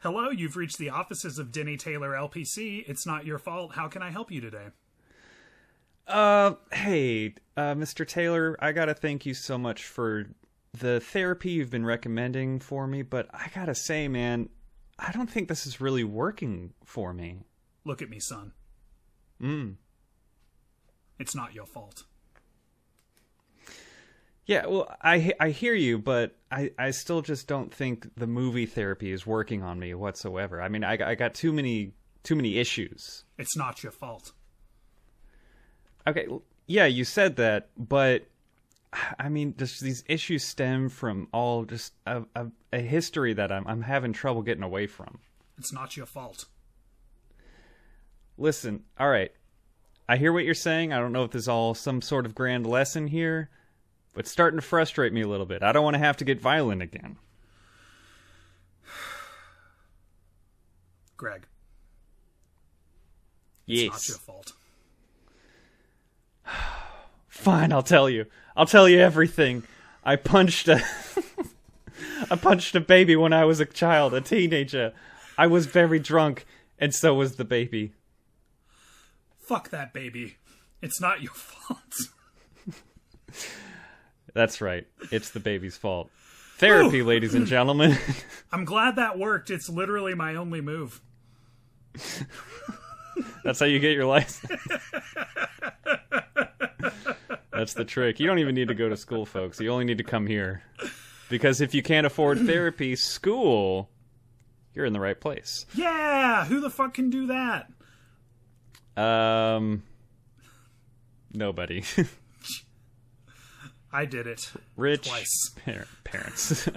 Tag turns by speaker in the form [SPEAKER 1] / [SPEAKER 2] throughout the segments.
[SPEAKER 1] Hello, you've reached the offices of Denny Taylor LPC. It's not your fault. How can I help you today?
[SPEAKER 2] Uh, hey, uh, Mr. Taylor, I gotta thank you so much for the therapy you've been recommending for me, but I gotta say, man, I don't think this is really working for me.
[SPEAKER 1] Look at me, son.
[SPEAKER 2] Mm.
[SPEAKER 1] It's not your fault.
[SPEAKER 2] Yeah, well, I I hear you, but I, I still just don't think the movie therapy is working on me whatsoever. I mean, I I got too many too many issues.
[SPEAKER 1] It's not your fault.
[SPEAKER 2] Okay, yeah, you said that, but I mean, just these issues stem from all just a, a, a history that I'm I'm having trouble getting away from.
[SPEAKER 1] It's not your fault.
[SPEAKER 2] Listen, all right, I hear what you're saying. I don't know if there's all some sort of grand lesson here, it's starting to frustrate me a little bit. I don't want to have to get violent again.
[SPEAKER 1] Greg.
[SPEAKER 2] Yes.
[SPEAKER 1] It's not your fault.
[SPEAKER 2] Fine, I'll tell you. I'll tell you everything. I punched a I punched a baby when I was a child, a teenager. I was very drunk, and so was the baby.
[SPEAKER 1] Fuck that baby. It's not your fault.
[SPEAKER 2] That's right. It's the baby's fault. Therapy, ladies and gentlemen.
[SPEAKER 1] I'm glad that worked. It's literally my only move.
[SPEAKER 2] That's how you get your license. That's the trick. You don't even need to go to school, folks. You only need to come here. Because if you can't afford therapy, school, you're in the right place.
[SPEAKER 1] Yeah, who the fuck can do that?
[SPEAKER 2] Um nobody.
[SPEAKER 1] I did it.
[SPEAKER 2] Rich
[SPEAKER 1] Twice.
[SPEAKER 2] par- parents.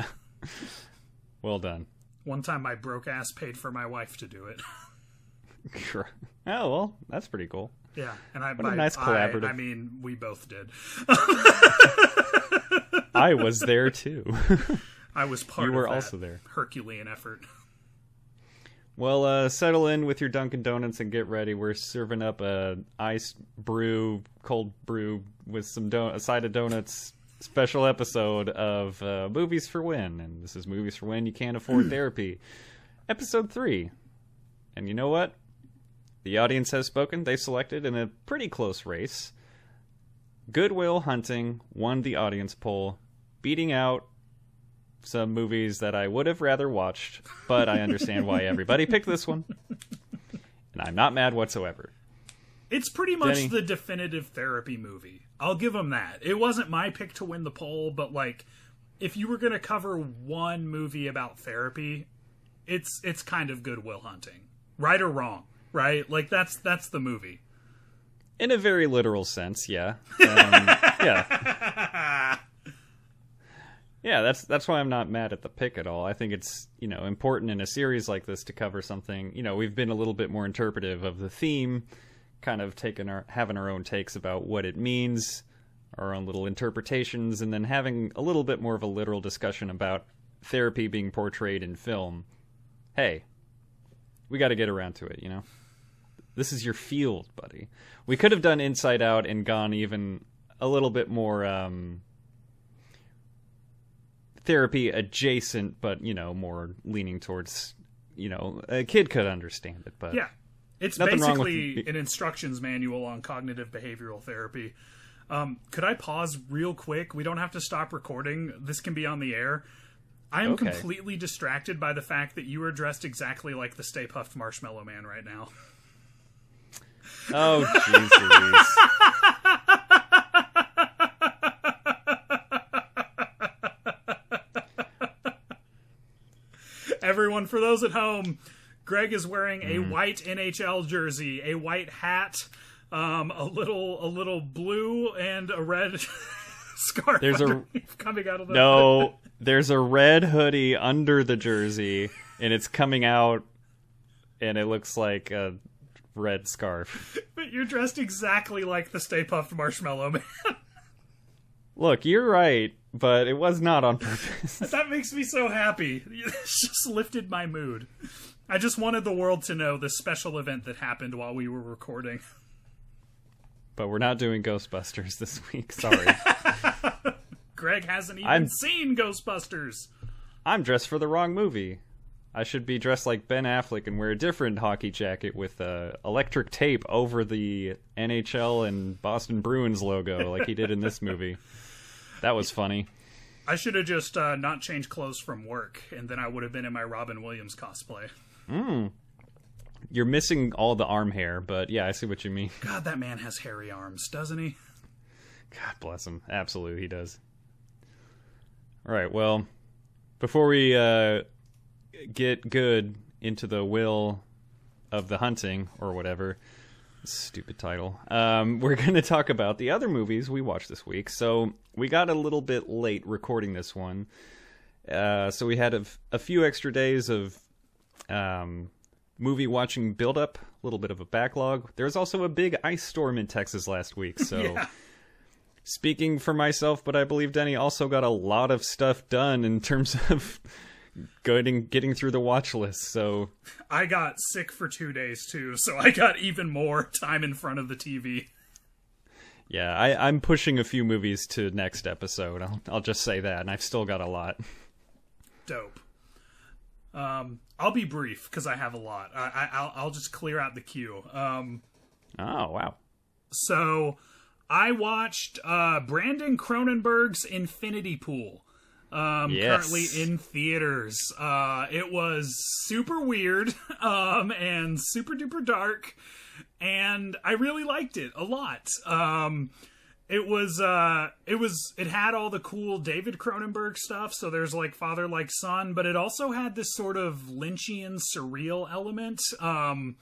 [SPEAKER 2] well done.
[SPEAKER 1] One time my broke ass paid for my wife to do it.
[SPEAKER 2] Sure. Oh well, that's pretty cool.
[SPEAKER 1] Yeah, and I
[SPEAKER 2] a
[SPEAKER 1] by
[SPEAKER 2] nice collaborative.
[SPEAKER 1] I, mean, we both did.
[SPEAKER 2] I was there too.
[SPEAKER 1] I was part
[SPEAKER 2] You were also there.
[SPEAKER 1] Herculean effort.
[SPEAKER 2] Well, uh, settle in with your Dunkin' Donuts and get ready. We're serving up a ice brew, cold brew with some don- a side of donuts. Special episode of uh, Movies for When, and this is Movies for When You Can't Afford Therapy, episode three. And you know what? The audience has spoken. They selected in a pretty close race. Good Will Hunting won the audience poll, beating out some movies that I would have rather watched, but I understand why everybody picked this one. And I'm not mad whatsoever.
[SPEAKER 1] It's pretty much
[SPEAKER 2] Denny.
[SPEAKER 1] the definitive therapy movie. I'll give them that. It wasn't my pick to win the poll, but like if you were going to cover one movie about therapy, it's it's kind of Good Will Hunting. Right or wrong, right? Like that's that's the movie.
[SPEAKER 2] In a very literal sense, yeah. Um, yeah. Yeah, that's that's why I'm not mad at the pick at all. I think it's, you know, important in a series like this to cover something, you know, we've been a little bit more interpretive of the theme, kind of taking our having our own takes about what it means, our own little interpretations and then having a little bit more of a literal discussion about therapy being portrayed in film. Hey, we got to get around to it, you know. This is your field, buddy. We could have done Inside Out and gone even a little bit more um, therapy adjacent, but you know, more leaning towards you know a kid could understand it. But
[SPEAKER 1] Yeah. It's
[SPEAKER 2] Nothing wrong with
[SPEAKER 1] basically an instructions manual on cognitive behavioral therapy. Um, could I pause real quick? We don't have to stop recording. This can be on the air. I am
[SPEAKER 2] Okay.
[SPEAKER 1] completely distracted by the fact that you are dressed exactly like the Stay Puft Marshmallow Man right now.
[SPEAKER 2] oh jeez,
[SPEAKER 1] Everyone, for those at home, Greg is wearing a
[SPEAKER 2] Mm.
[SPEAKER 1] white NHL jersey, a white hat, um, a little a little blue and a red scarf
[SPEAKER 2] There's a-
[SPEAKER 1] coming out of the
[SPEAKER 2] No, there's a red hoodie under the jersey, and it's coming out, and it looks like a red scarf.
[SPEAKER 1] But you're dressed exactly like the Stay Puft Marshmallow Man.
[SPEAKER 2] Look, you're right, but it was not on purpose.
[SPEAKER 1] that makes me so happy. It's just lifted my mood. I just wanted the world to know the special event that happened while we were recording.
[SPEAKER 2] but we're not doing Ghostbusters this week. Sorry.
[SPEAKER 1] Greg hasn't even
[SPEAKER 2] I'm-
[SPEAKER 1] seen Ghostbusters.
[SPEAKER 2] I'm dressed for the wrong movie. I should be dressed like Ben Affleck and wear a different hockey jacket with uh, electric tape over the NHL and Boston Bruins logo, like he did in this movie. That was funny.
[SPEAKER 1] I should have just uh, not changed clothes from work, and then I would have been in my Robin Williams cosplay.
[SPEAKER 2] You're missing all the arm hair, but yeah, I see what you mean.
[SPEAKER 1] God, that man has hairy arms, doesn't he?
[SPEAKER 2] God bless him. Absolutely, he does. All right. Well, before we uh, get good into the will of the hunting or whatever, stupid title, um, we're going to talk about the other movies we watched this week. So we got a little bit late recording this one. Uh, so we had a, few extra days of um, movie watching build up, a little bit of a backlog. There was also a big ice storm in Texas last week, so
[SPEAKER 1] Yeah.
[SPEAKER 2] speaking for myself, but I believe Denny also got a lot of stuff done in terms of getting getting through the watch list. So
[SPEAKER 1] I got sick for two days too, so I got even more time in front of the TV.
[SPEAKER 2] yeah, I, I'm pushing a few movies to next episode. I'll I'll just say that, and I've still got a lot.
[SPEAKER 1] Dope. Um, I'll be brief because I have a lot. I, I, I'll, I'll just clear out the queue. Um,
[SPEAKER 2] Oh wow,
[SPEAKER 1] so I watched uh, Brandon Cronenberg's Infinity Pool. Um,
[SPEAKER 2] Yes.
[SPEAKER 1] currently in theaters. Uh, it was super weird um, and super duper dark, and I really liked it a lot. Um, it was uh it was it had all the cool David Cronenberg stuff so there's like father like son but it also had this sort of lynchian surreal element um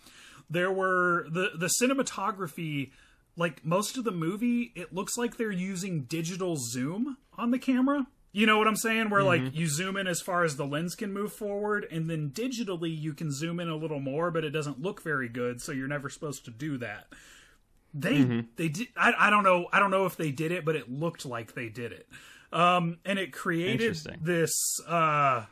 [SPEAKER 1] there were the the cinematography like most of the movie it looks like they're using digital zoom on the camera you know what i'm saying? Where like you zoom in as far as the lens can move forward and then digitally you can zoom in a little more but it doesn't look very good so you're never supposed to do that. They they did I, I don't know i don't know if they did it but it looked like they did it. Um and it created this uh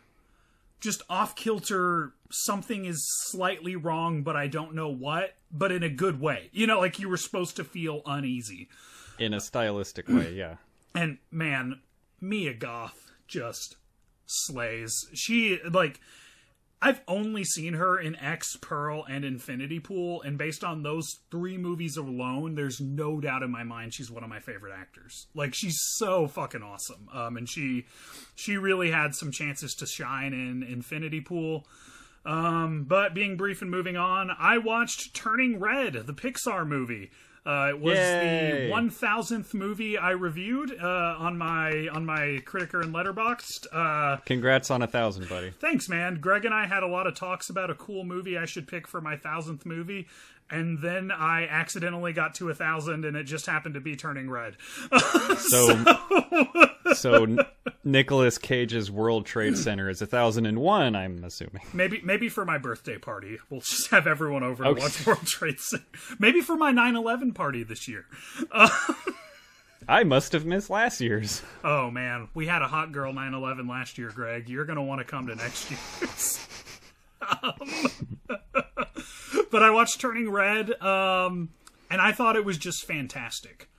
[SPEAKER 1] just off kilter something is slightly wrong but i don't know what but in a good way. You know like you were supposed to feel uneasy.
[SPEAKER 2] In a stylistic way, yeah.
[SPEAKER 1] and man mia goth just slays she like I've only seen her in X, Pearl, and Infinity Pool, and based on those three movies alone, there's no doubt in my mind she's one of my favorite actors. Like she's so fucking awesome. Um, and she she really had some chances to shine in Infinity Pool. Um, but being brief and moving on, I watched Turning Red, the Pixar movie. Uh, it was
[SPEAKER 2] Yay.
[SPEAKER 1] the one thousandth movie I reviewed uh, on my on my Criticker and Letterboxd. Uh,
[SPEAKER 2] Congrats on a thousand, buddy.
[SPEAKER 1] Thanks, man. Greg and I had a lot of talks about a cool movie I should pick for my thousandth movie, and then I accidentally got to a thousand, and it just happened to be Turning Red.
[SPEAKER 2] So, so N- Nicolas Cage's World Trade Center is a thousand and one. I'm assuming.
[SPEAKER 1] Maybe, maybe for my birthday party, we'll just have everyone over
[SPEAKER 2] Okay.
[SPEAKER 1] to watch World Trade Center. Maybe for my 9/11 party this year.
[SPEAKER 2] I must have missed last year's.
[SPEAKER 1] Oh man, we had a hot girl 9/11 last year, Greg. You're gonna want to come to next year's. Um, but I watched Turning Red, um, and I thought it was just fantastic.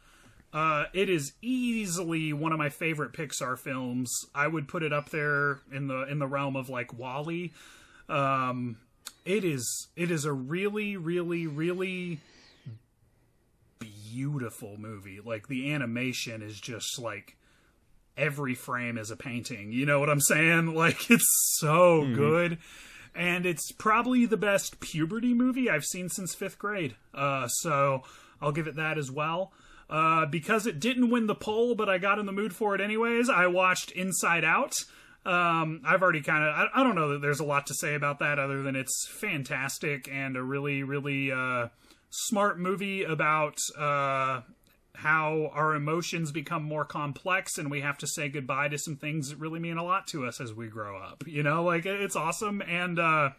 [SPEAKER 1] Uh, it is easily one of my favorite Pixar films. I would put it up there in the in the realm of like WALL-E. Um, it is it is a really really really beautiful movie. Like the animation is just like every frame is a painting. You know what I'm saying? Like it's so good. And it's probably the best puberty movie I've seen since fifth grade. Uh, so I'll give it that as well. Uh, because it didn't win the poll, but I got in the mood for it anyways, I watched Inside Out. Um, I've already kind of, I, I don't know that there's a lot to say about that other than it's fantastic and a really, really, uh, smart movie about, uh, how our emotions become more complex and we have to say goodbye to some things that really mean a lot to us as we grow up. You know, like it's awesome. And, uh,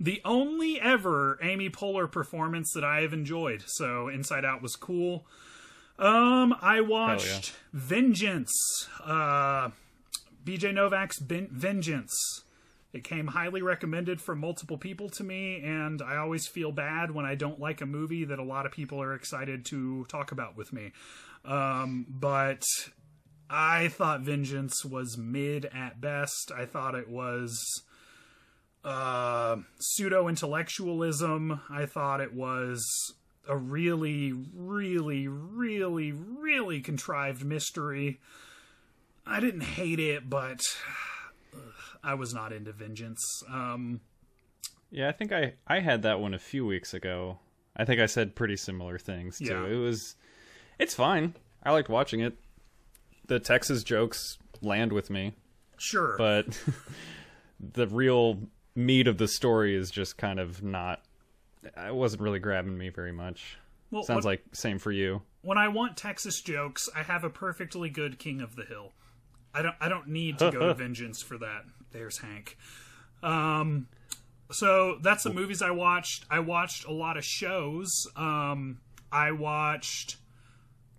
[SPEAKER 1] the only ever Amy Poehler performance that I have enjoyed. So Inside Out was cool. Um, I watched Vengeance. Uh, BJ Novak's ben- Vengeance. It came highly recommended from multiple people to me, and I always feel bad when I don't like a movie that a lot of people are excited to talk about with me. Um, but I thought Vengeance was mid at best. I thought it was uh, pseudo intellectualism. I thought it was a really, really, really, really contrived mystery. I didn't hate it, but I was not into Vengeance. Um,
[SPEAKER 2] Yeah, I think I I had that one a few weeks ago. I think I said pretty similar things too.
[SPEAKER 1] Yeah.
[SPEAKER 2] It was it's fine. I liked watching it. The Texas jokes land with me,
[SPEAKER 1] sure,
[SPEAKER 2] but the real meat of the story is just kind of not it wasn't really grabbing me very much.
[SPEAKER 1] Well,
[SPEAKER 2] Sounds
[SPEAKER 1] what-
[SPEAKER 2] like same for you.
[SPEAKER 1] when I want Texas jokes, I have a perfectly good King of the Hill. I don't I don't need to go to Vengeance for that. There's Hank. Um so that's the movies I watched. I watched a lot of shows. Um I watched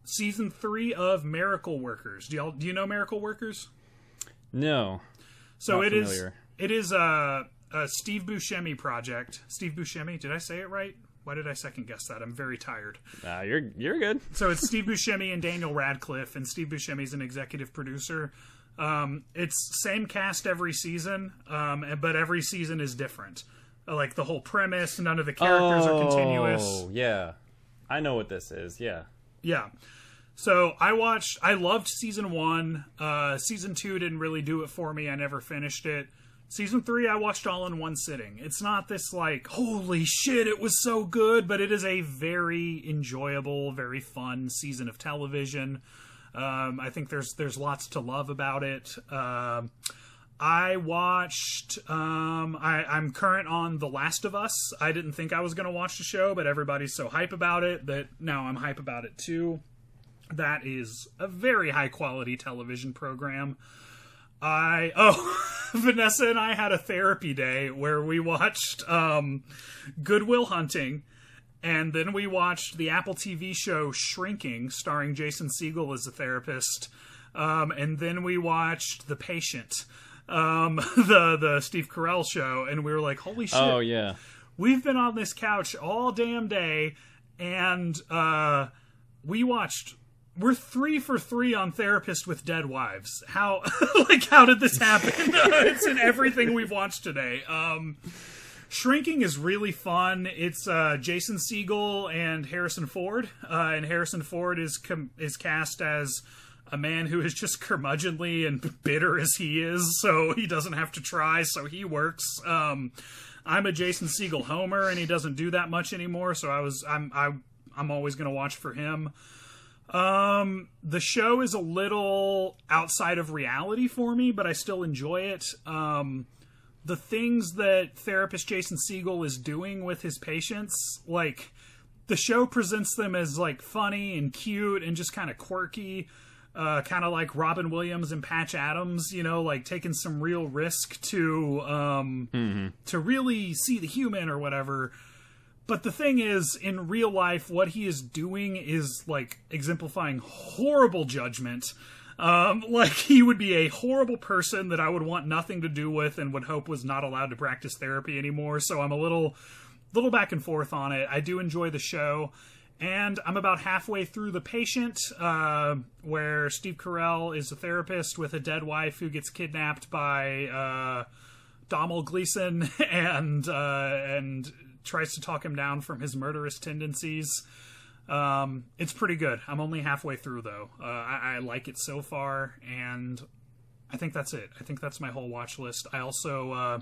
[SPEAKER 1] season 3 of Miracle Workers. Do y'all do you know Miracle Workers?
[SPEAKER 2] No.
[SPEAKER 1] So it is
[SPEAKER 2] familiar.
[SPEAKER 1] it is a, a Steve Buscemi project. Steve Buscemi, did I say it right? Why did I second guess that? I'm very tired.
[SPEAKER 2] Nah, you're you're good.
[SPEAKER 1] So it's Steve Buscemi and Daniel Radcliffe, and Steve Buscemi's an executive producer. Um, it's same cast every season, um, but every season is different. Uh, Like the whole premise, none of the characters are continuous.
[SPEAKER 2] Oh, yeah. I know what this is. Yeah.
[SPEAKER 1] Yeah. So I watched. I loved season one. Uh, season two didn't really do it for me. I never finished it. Season three, I watched all in one sitting. It's not this like, holy shit, it was so good, but it is a very enjoyable, very fun season of television. Um, I think there's there's lots to love about it. Um, I watched. Um, I, I'm current on The Last of Us. I didn't think I was going to watch the show, but everybody's so hype about it that now I'm hype about it too. That is a very high quality television program. I oh Vanessa and I had a therapy day where we watched um, Good Will Hunting, and then we watched the Apple TV show Shrinking, starring Jason Segel as a therapist, um, and then we watched The Patient, um, the the Steve Carell show, and we were like, holy shit!
[SPEAKER 2] Oh yeah.
[SPEAKER 1] we've been on this couch all damn day. And uh we watched we're three for three on therapist with dead wives. How like how did this happen? It's in everything we've watched today. Um Shrinking is really fun. It's uh, Jason Segel and Harrison Ford, uh, and Harrison Ford is com- is cast as a man who is just curmudgeonly and bitter as he is, so he doesn't have to try, so he works. Um, I'm a Jason Segel homer, and he doesn't do that much anymore, so I was I'm I, I'm always going to watch for him. Um, the show is a little outside of reality for me, but I still enjoy it. Um, the things that therapist Jason Segel is doing with his patients, like the show presents them as like funny and cute and just kind of quirky, uh, kind of like Robin Williams and Patch Adams, you know, like taking some real risk to um, to really see the human or whatever. But the thing is, in real life, what he is doing is like exemplifying horrible judgment. Um, like he would be a horrible person that I would want nothing to do with and would hope was not allowed to practice therapy anymore. So I'm a little, little back and forth on it. I do enjoy the show, and I'm about halfway through The Patient, uh, where Steve Carell is a therapist with a dead wife who gets kidnapped by uh, Domhnall Gleeson and uh, and tries to talk him down from his murderous tendencies. Um, it's pretty good. I'm only halfway through though. Uh, I, I like it so far, and I think that's it. I think that's my whole watch list. I also uh,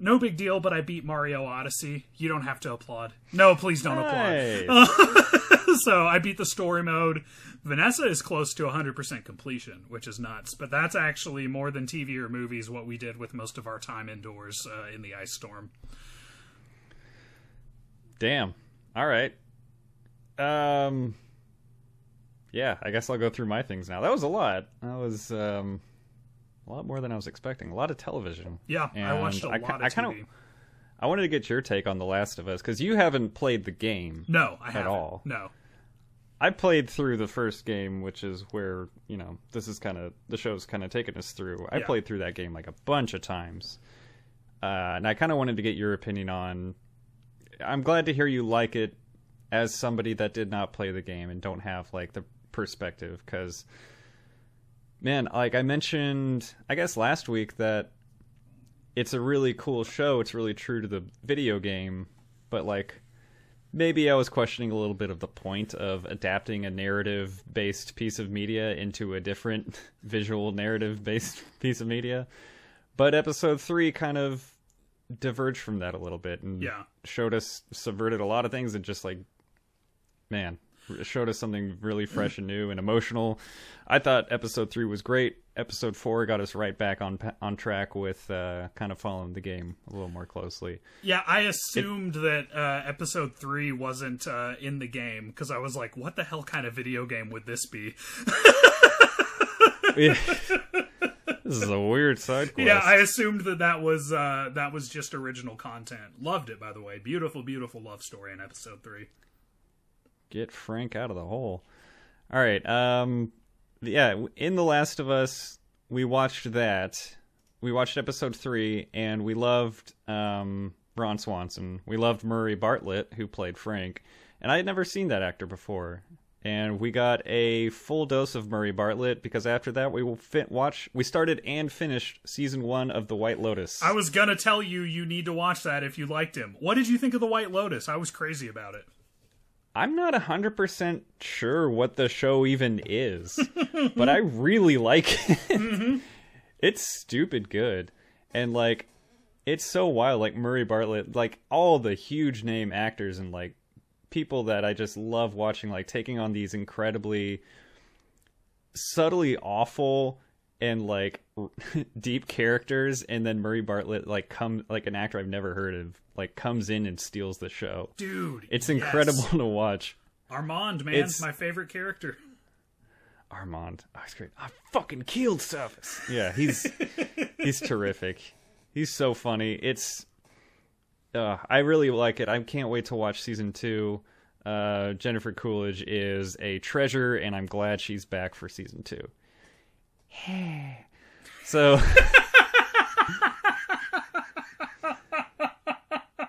[SPEAKER 1] no big deal, but I beat Mario Odyssey. You don't have to applaud. No, please don't applaud.
[SPEAKER 2] Hey.
[SPEAKER 1] so I beat the story mode. Vanessa is close to 100% completion, which is nuts. But that's actually more than TV or movies what we did with most of our time indoors uh, in the ice storm.
[SPEAKER 2] Damn. All right. Um. Yeah, I guess I'll go through my things now. That was a lot. That was um, a lot more than I was expecting. A lot of television.
[SPEAKER 1] Yeah, I watched a
[SPEAKER 2] I
[SPEAKER 1] lot
[SPEAKER 2] ki-
[SPEAKER 1] of
[SPEAKER 2] I
[SPEAKER 1] TV.
[SPEAKER 2] kinda- I wanted to get your take on The Last of Us because you haven't played the game.
[SPEAKER 1] no, I haven't.
[SPEAKER 2] At all.
[SPEAKER 1] No.
[SPEAKER 2] I played through the first game, which is where you know this is kind of the show's kind of taken us through. I
[SPEAKER 1] Yeah.
[SPEAKER 2] played through that game like a bunch of times, uh, and I kind of wanted to get your opinion on. I'm glad to hear you like it as somebody that did not play the game and don't have like the perspective because man like i mentioned i guess last week that it's a really cool show it's really true to the video game but like maybe i was questioning a little bit of the point of adapting a narrative based piece of media into a different visual narrative based piece of media but episode 3 kind of diverged from that a little bit and
[SPEAKER 1] Yeah.
[SPEAKER 2] showed us subverted a lot of things and just like man showed us something really fresh and new and emotional i thought episode 3 was great episode 4 got us right back on on track with uh, kind of following the game a little more closely
[SPEAKER 1] Yeah, I assumed that uh, episode three wasn't uh, in the game because I was like, "What the hell kind of video game would this be?"
[SPEAKER 2] this is a weird side quest
[SPEAKER 1] Yeah, I assumed that that was uh, that was just original content. Loved it, by the way. Beautiful, beautiful love story in episode three.
[SPEAKER 2] Get Frank out of the hole. All right. Um yeah, in The Last of Us, we watched that. We watched episode 3 and we loved um Ron Swanson. We loved Murray Bartlett who played Frank. And I had never seen that actor before. And we got a full dose of Murray Bartlett because after that we will fit watch we started and finished season 1 of The White Lotus.
[SPEAKER 1] I was gonna tell you you need to watch that if you liked him. What did you think of the White Lotus? I was crazy about it.
[SPEAKER 2] I'm not 100% sure what the show even is, but I really like it. Mm-hmm. It's stupid good. And like it's so wild like Murray Bartlett, like all the huge name actors and like people that I just love watching like taking on these incredibly subtly awful and like deep characters and then Murray Bartlett like come like an actor I've never heard of like comes in and steals the show.
[SPEAKER 1] Dude.
[SPEAKER 2] It's
[SPEAKER 1] yes.
[SPEAKER 2] incredible to watch.
[SPEAKER 1] Armand, man,
[SPEAKER 2] It's-
[SPEAKER 1] my favorite character.
[SPEAKER 2] Armand. Oh, he's great. I fucking killed Surface. Yeah, he's he's terrific. He's so funny. It's uh, I really like it. I can't wait to watch season two. Uh, Jennifer Coolidge is a treasure, and I'm glad she's back for season two. so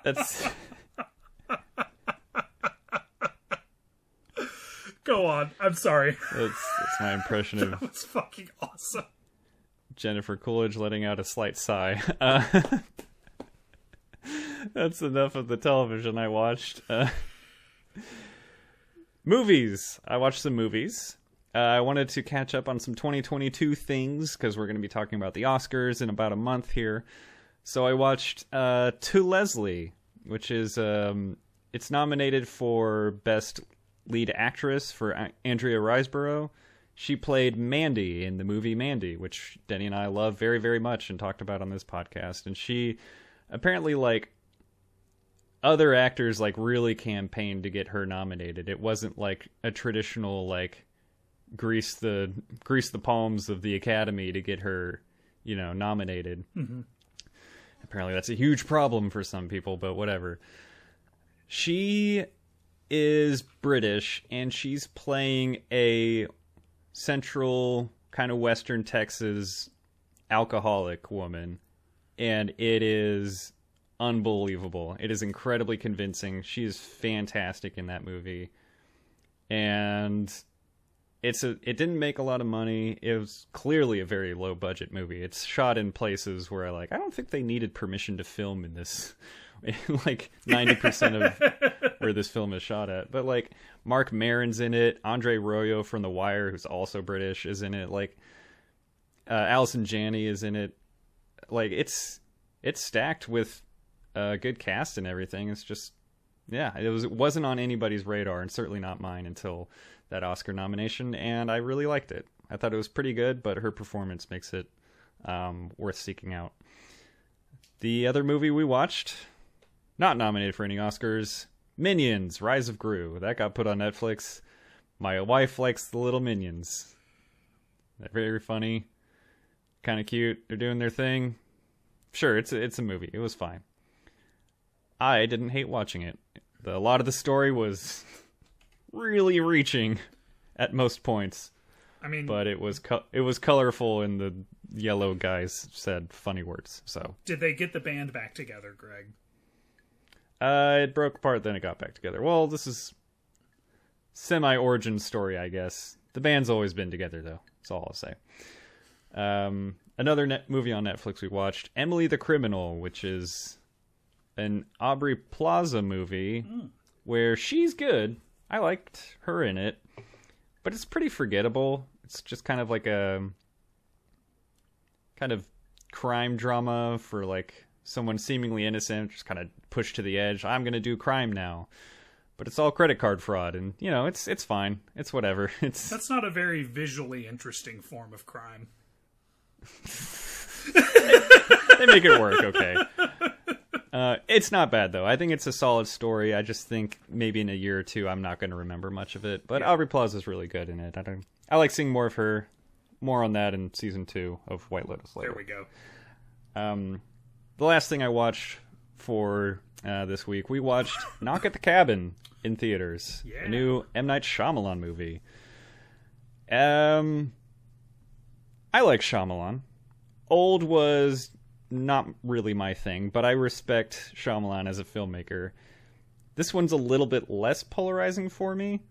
[SPEAKER 2] that's
[SPEAKER 1] Go on. I'm sorry.
[SPEAKER 2] that's that's my impression of
[SPEAKER 1] That's fucking awesome.
[SPEAKER 2] Jennifer Coolidge letting out a slight sigh. Uh, that's enough of the television I watched. Uh, movies. I watched some movies. Uh, I wanted to catch up on some 2022 things because we're going to be talking about the Oscars in about a month here. So I watched uh, To Leslie, which is um, it's nominated for Best Lead Actress for A- Andrea Riseborough. She played Mandy in the movie Mandy, which Denny and I love very, very much and talked about on this podcast. And she apparently like other actors like really campaigned to get her nominated. It wasn't like a traditional like grease the grease the palms of the Academy to get her, you know, nominated. Apparently, that's a huge problem for some people, but whatever. She is British and she's playing a central kind of western Texas alcoholic woman and it is unbelievable. It is incredibly convincing. She is fantastic in that movie. And it's a it didn't make a lot of money. It was clearly a very low budget movie. It's shot in places where I like I don't think they needed permission to film in this like 90% of where this film is shot at. But like Marc Maron's in it, Andre Royo from The Wire who's also British is in it. Like uh, Allison Janney is in it. Like it's it's stacked with a good cast and everything. It's just yeah, it was it wasn't on anybody's radar and certainly not mine until that Oscar nomination, and I really liked it. I thought it was pretty good, but her performance makes it um, worth seeking out. The other movie we watched, not nominated for any Oscars, Minions: Rise of Gru. That got put on Netflix. My wife likes the little minions. They're very funny, kind of cute. They're doing their thing. Sure, it's a, it's a movie. It was fine. I didn't hate watching it. The, a lot of the story was really reaching at most points,
[SPEAKER 1] I mean,
[SPEAKER 2] but it was co- it was colorful, and the yellow guys said funny words. So
[SPEAKER 1] did they get the band back together, Greg?
[SPEAKER 2] uh, it broke apart, then it got back together. Well, this is semi origin story, I guess. The band's always been together, though. That's all I'll say. Um, another net movie on Netflix we watched, Emily the Criminal, which is an Aubrey Plaza movie where she's good. I liked her in it, but it's pretty forgettable. It's just kind of like a kind of crime drama for like someone seemingly innocent, just kind of pushed to the edge. I'm gonna do crime now, but it's all credit card fraud, and you know it's it's fine. It's whatever. It's
[SPEAKER 1] That's not a very visually interesting form of crime.
[SPEAKER 2] they make it work okay. Uh, it's not bad though. I think it's a solid story. I just think maybe in a year or two I'm not going to remember much of it. But Aubrey Plaza is really good in it. I don't. I like seeing more of her. More on that in season two of White Lotus later.
[SPEAKER 1] There we go.
[SPEAKER 2] Um, the last thing I watched for uh, this week, we watched Knock at the Cabin in theaters,
[SPEAKER 1] Yeah.
[SPEAKER 2] a new M Night Shyamalan movie. Um, I like Shyamalan. Old was not really my thing, but I respect Shyamalan as a filmmaker. This one's a little bit less polarizing for me.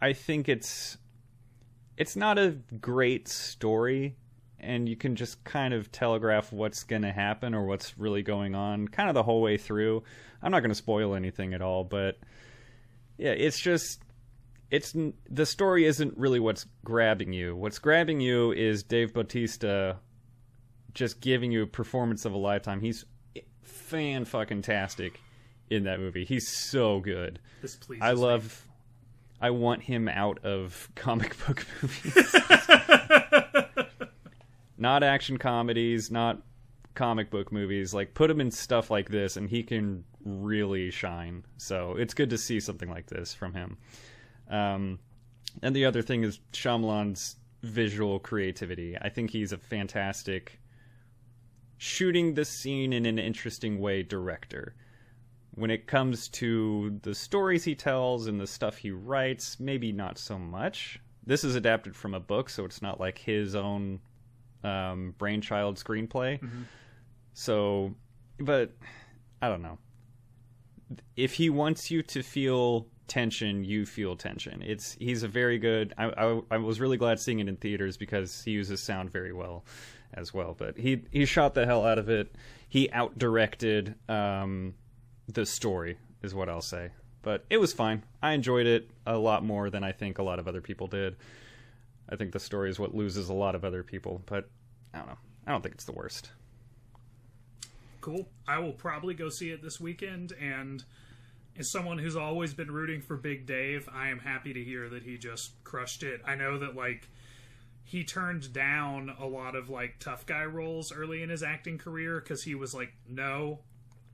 [SPEAKER 2] I think it's it's not a great story and you can just kind of telegraph what's going to happen or what's really going on kind of the whole way through. I'm not going to spoil anything at all, but yeah, it's just it's the story isn't really what's grabbing you. What's grabbing you is Dave Bautista just giving you a performance of a lifetime. He's fan fucking tastic in that movie. He's so good.
[SPEAKER 1] This pleases
[SPEAKER 2] I
[SPEAKER 1] me.
[SPEAKER 2] love. I want him out of comic book movies. not action comedies, not comic book movies. Like put him in stuff like this, and he can really shine. So it's good to see something like this from him. Um, and the other thing is Shyamalan's visual creativity. I think he's a fantastic shooting the scene in an interesting way director when it comes to the stories he tells and the stuff he writes, maybe not so much. This is adapted from a book, so it's not like his own um, brainchild screenplay. So, but I don't know. If he wants you to feel tension, you feel tension. It's he's a very good. I, I, I was really glad seeing it in theaters because he uses sound very well as well. But he he shot the hell out of it. He out directed um, the story is what I'll say. But it was fine. I enjoyed it a lot more than I think a lot of other people did. I think the story is what loses a lot of other people, but I don't know. I don't think it's the worst.
[SPEAKER 1] Cool. I will probably go see it this weekend, and as someone who's always been rooting for Big Dave, I am happy to hear that he just crushed it. I know that like he turned down a lot of like tough guy roles early in his acting career because he was like, no,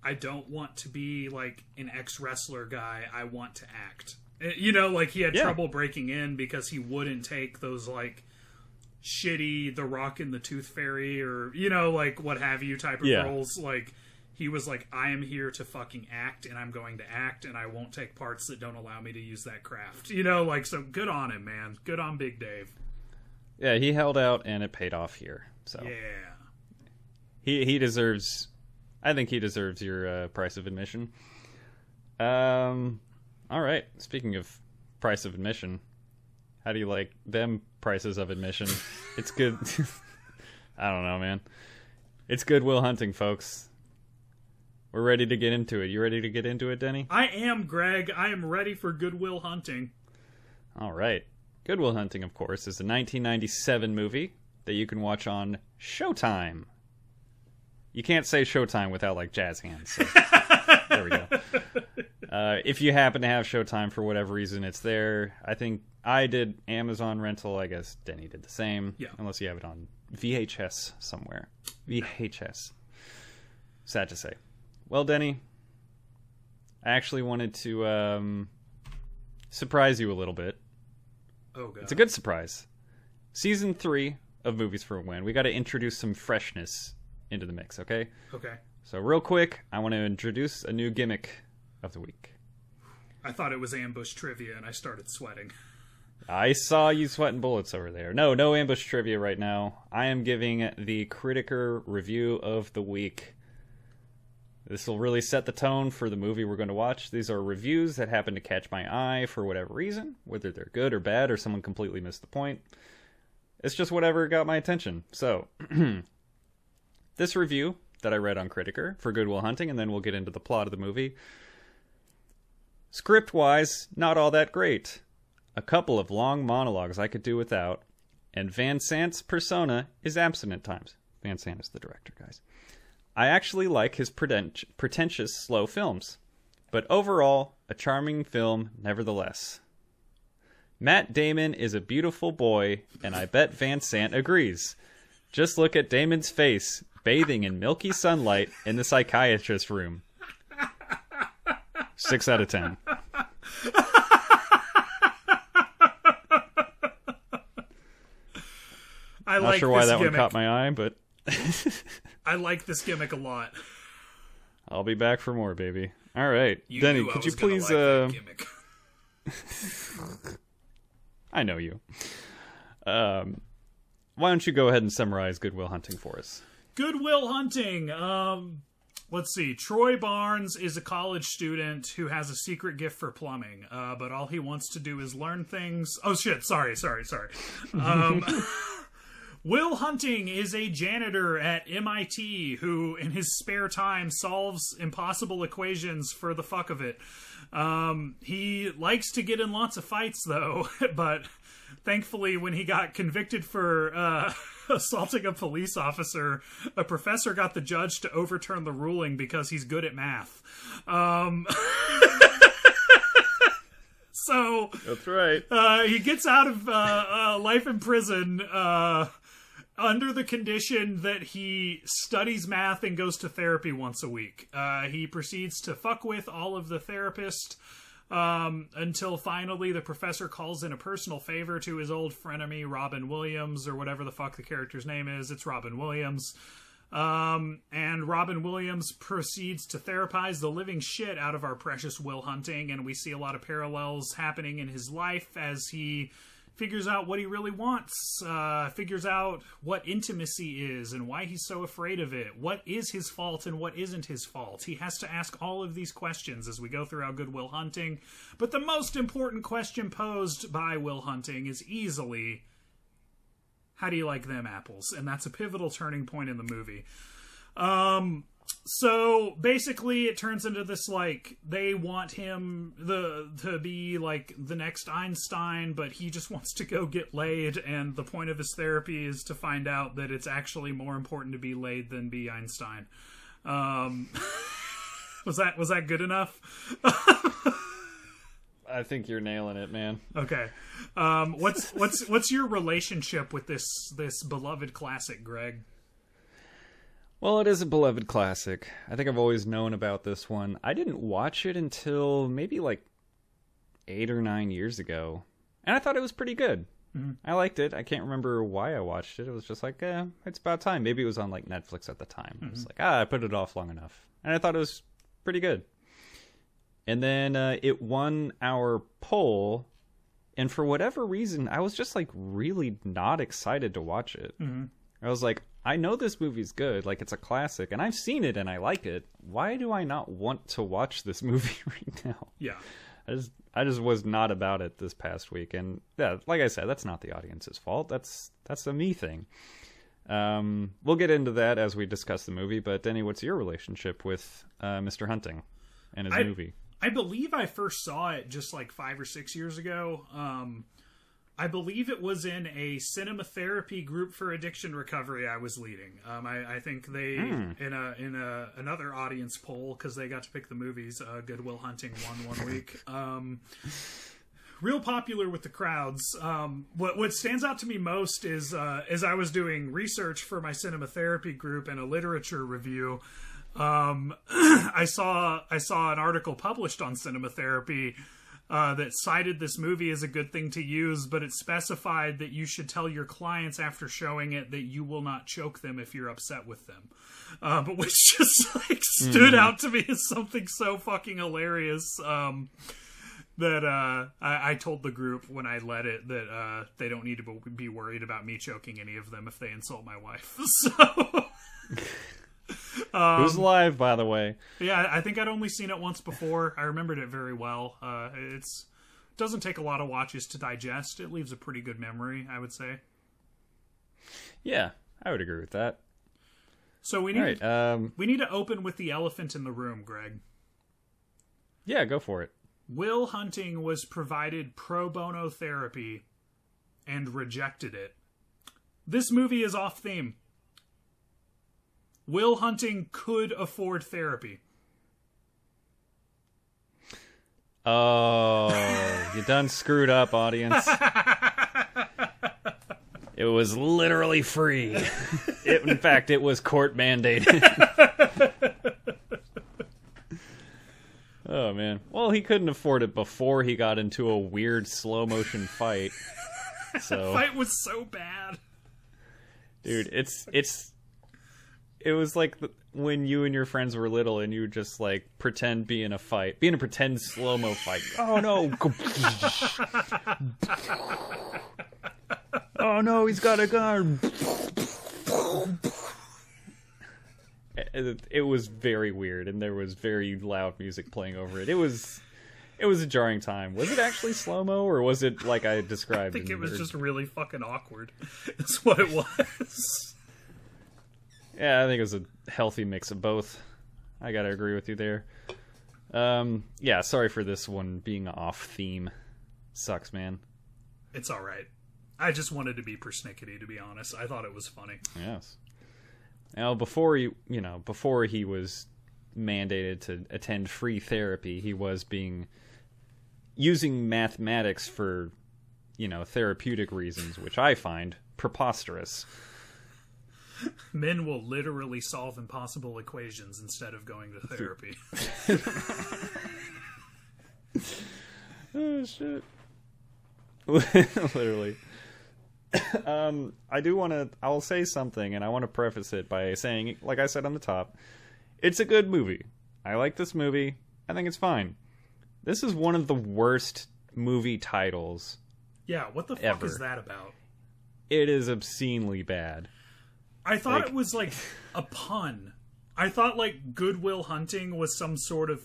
[SPEAKER 1] I don't want to be like an ex wrestler guy. I want to act. Eh, You know, like he had
[SPEAKER 2] Yeah.
[SPEAKER 1] trouble breaking in because he wouldn't take those like shitty The Rock and the Tooth Fairy or you know like what have you type of
[SPEAKER 2] Yeah.
[SPEAKER 1] roles. Like he was like, I am here to fucking act, and I'm going to act, and I won't take parts that don't allow me to use that craft. You know, like so. Good on him, man. Good on Big Dave.
[SPEAKER 2] Yeah, he held out and it paid off here. So
[SPEAKER 1] Yeah.
[SPEAKER 2] he he deserves. I think he deserves your uh, price of admission. Um, all right. Speaking of price of admission, how do you like them prices of admission? it's good. I don't know, man. It's Good Will Hunting, folks. We're ready to get into it. You ready to get into it, Denny?
[SPEAKER 1] I am Greg. I am ready for Good Will Hunting.
[SPEAKER 2] All right. Good Will Hunting, of course, is a 1997 movie that you can watch on Showtime. You can't say Showtime without like jazz hands. So there we go. Uh, if you happen to have Showtime for whatever reason, it's there. I think I did Amazon rental. I guess Denny did the same.
[SPEAKER 1] Yeah.
[SPEAKER 2] Unless you have it on VHS somewhere. VHS. Sad to say. Well, Denny, I actually wanted to um, surprise you a little bit.
[SPEAKER 1] Oh god.
[SPEAKER 2] It's a good surprise. Season three of Movies for a Win. We got to introduce some freshness into the mix, okay?
[SPEAKER 1] okay.
[SPEAKER 2] So, real quick, I want to introduce a new gimmick of the week.
[SPEAKER 1] I thought it was ambush trivia, and I started sweating.
[SPEAKER 2] I saw you sweating bullets over there. No, no ambush trivia right now. I am giving the Criticker review of the week. This will really set the tone for the movie we're going to watch. These are reviews that happen to catch my eye for whatever reason, whether they're good or bad, or someone completely missed the point. It's just whatever got my attention. So, this review that I read on Criticker for Good Will Hunting, and then we'll get into the plot of the movie. Script wise, not all that great. A couple of long monologues I could do without, and Van Sant's persona is absent at times. Van Sant is the director, guys. I actually like his pretent- pretentious, slow films, but overall, a charming film nevertheless. Matt Damon is a beautiful boy, and I bet Van Sant agrees. Just look at Damon's face, bathing in milky sunlight in the psychiatrist's room. Six out of ten.
[SPEAKER 1] I'm
[SPEAKER 2] Not
[SPEAKER 1] like
[SPEAKER 2] sure why
[SPEAKER 1] this
[SPEAKER 2] that
[SPEAKER 1] gimmick.
[SPEAKER 2] one caught my eye, but
[SPEAKER 1] I like this gimmick a lot.
[SPEAKER 2] I'll be back for more, baby. All right,
[SPEAKER 1] You
[SPEAKER 2] Denny, could you please?
[SPEAKER 1] like
[SPEAKER 2] uh. I know you. Um, why don't you go ahead and summarize Good Will Hunting for us?
[SPEAKER 1] Good Will Hunting. Um, let's see. Troy Barnes is a college student who has a secret gift for plumbing, uh, but all he wants to do is learn things. Oh shit! Sorry, sorry, sorry. Um, Will Hunting is a janitor at MIT who, in his spare time, solves impossible equations for the fuck of it. Um, he likes to get in lots of fights, though, but thankfully, when he got convicted for uh, assaulting a police officer, a professor got the judge to overturn the ruling because he's good at math. Um, so
[SPEAKER 2] That's right.
[SPEAKER 1] uh, he gets out of uh, uh, life in prison uh, under the condition that he studies math and goes to therapy once a week. Uh, he proceeds to fuck with all of the therapists um, until finally the professor calls in a personal favor to his old frenemy Robin Williams or whatever the fuck the character's name is. It's Robin Williams. Um, and Robin Williams proceeds to therapize the living shit out of our precious Will Hunting, and we see a lot of parallels happening in his life as he figures out what he really wants, uh, figures out what intimacy is and why he's so afraid of it, what is his fault and what isn't his fault. He has to ask all of these questions as we go through our Good Will Hunting. But the most important question posed by Will Hunting is easily how do you like them apples? And that's a pivotal turning point in the movie. Um so basically it turns into this like they want him the to be like the next Einstein, but he just wants to go get laid and the point of his therapy is to find out that it's actually more important to be laid than be Einstein. Um was that was that good enough?
[SPEAKER 2] I think you're nailing it, man.
[SPEAKER 1] Okay. Um what's what's what's your relationship with this this beloved classic, Greg?
[SPEAKER 2] Well, it is a beloved classic. I think I've always known about this one. I didn't watch it until maybe like eight or nine years ago, and I thought it was pretty good. I liked it. I can't remember why I watched it. It was just like, eh, it's about time. Maybe it was on like Netflix at the time. I was like, ah, I put it off long enough, and I thought it was pretty good. And then uh, it won our poll, and for whatever reason, I was just like really not excited to watch it. I was like, I know this movie's good, like it's a classic, and I've seen it and I like it. Why do I not want to watch this movie right now?
[SPEAKER 1] Yeah.
[SPEAKER 2] I just I just was not about it this past week, and yeah, like I said, that's not the audience's fault. That's that's a me thing. Um, we'll get into that as we discuss the movie. But Denny, what's your relationship with uh, Mr. Hunting and his
[SPEAKER 1] I-
[SPEAKER 2] movie?
[SPEAKER 1] I believe I first saw it just like five or six years ago. Um, I believe it was in a cinema therapy group for addiction recovery I was leading. Um, I, I think they in a in a another audience poll because they got to pick the movies. Uh, Good Will Hunting won one week. Um, real popular with the crowds. Um, what what stands out to me most is uh, as I was doing research for my cinema therapy group and a literature review. Um, I saw I saw an article published on cinema therapy uh, that cited this movie as a good thing to use, but it specified that you should tell your clients after showing it that you will not choke them if you're upset with them. Uh, but which just like stood out to me as something so fucking hilarious. Um, that uh, I, I told the group when I led it that uh, they don't need to be worried about me choking any of them if they insult my wife. So
[SPEAKER 2] Um, Who's live, by the way?
[SPEAKER 1] yeah, I think I'd only seen it once before. I remembered it very well. Uh, it's doesn't take a lot of watches to digest. It leaves a pretty good memory, I would say.
[SPEAKER 2] Yeah, I would agree with that.
[SPEAKER 1] So we need
[SPEAKER 2] right. Um,
[SPEAKER 1] we need to open with the elephant in the room, Greg.
[SPEAKER 2] yeah, go for it.
[SPEAKER 1] Will Hunting was provided pro bono therapy and rejected it. This movie is off theme. Will Hunting could afford therapy.
[SPEAKER 2] Oh, you done screwed up, audience. It was literally free. It, in fact, it was court mandated. oh man. Well, he couldn't afford it before he got into a weird slow motion fight. So,
[SPEAKER 1] Fight was so bad.
[SPEAKER 2] dude, it's it's it was like the, when you and your friends were little and you would just like pretend be in a fight, be in a pretend slow mo fight. Oh no! oh no, he's got a gun. Eh, eh, it, it was very weird, and there was very loud music playing over it. It was, it was a jarring time. Was it actually slow mo, or was it like I described?
[SPEAKER 1] I think it was just really fucking awkward. That's what it was.
[SPEAKER 2] Yeah, I think it was a healthy mix of both. I gotta agree with you there. Um, yeah, sorry for this one being off theme. Sucks, man.
[SPEAKER 1] It's all right. I just wanted to be persnickety, to be honest. I thought it was funny.
[SPEAKER 2] Yes. Now, before he, you know, before he was mandated to attend free therapy, he was being using mathematics for, you know, therapeutic reasons, which I find preposterous.
[SPEAKER 1] Men will literally solve impossible equations instead of going to therapy.
[SPEAKER 2] Oh shit. Literally. um, I do want to. I'll say something, and I want to preface it by saying, like I said on the top, it's a good movie. I like this movie. I think it's fine. This is one of the worst movie titles.
[SPEAKER 1] yeah, what the fuck
[SPEAKER 2] Ever.
[SPEAKER 1] is that about?
[SPEAKER 2] It is obscenely bad.
[SPEAKER 1] I thought
[SPEAKER 2] Like-
[SPEAKER 1] it was like a pun. I thought like Goodwill Hunting was some sort of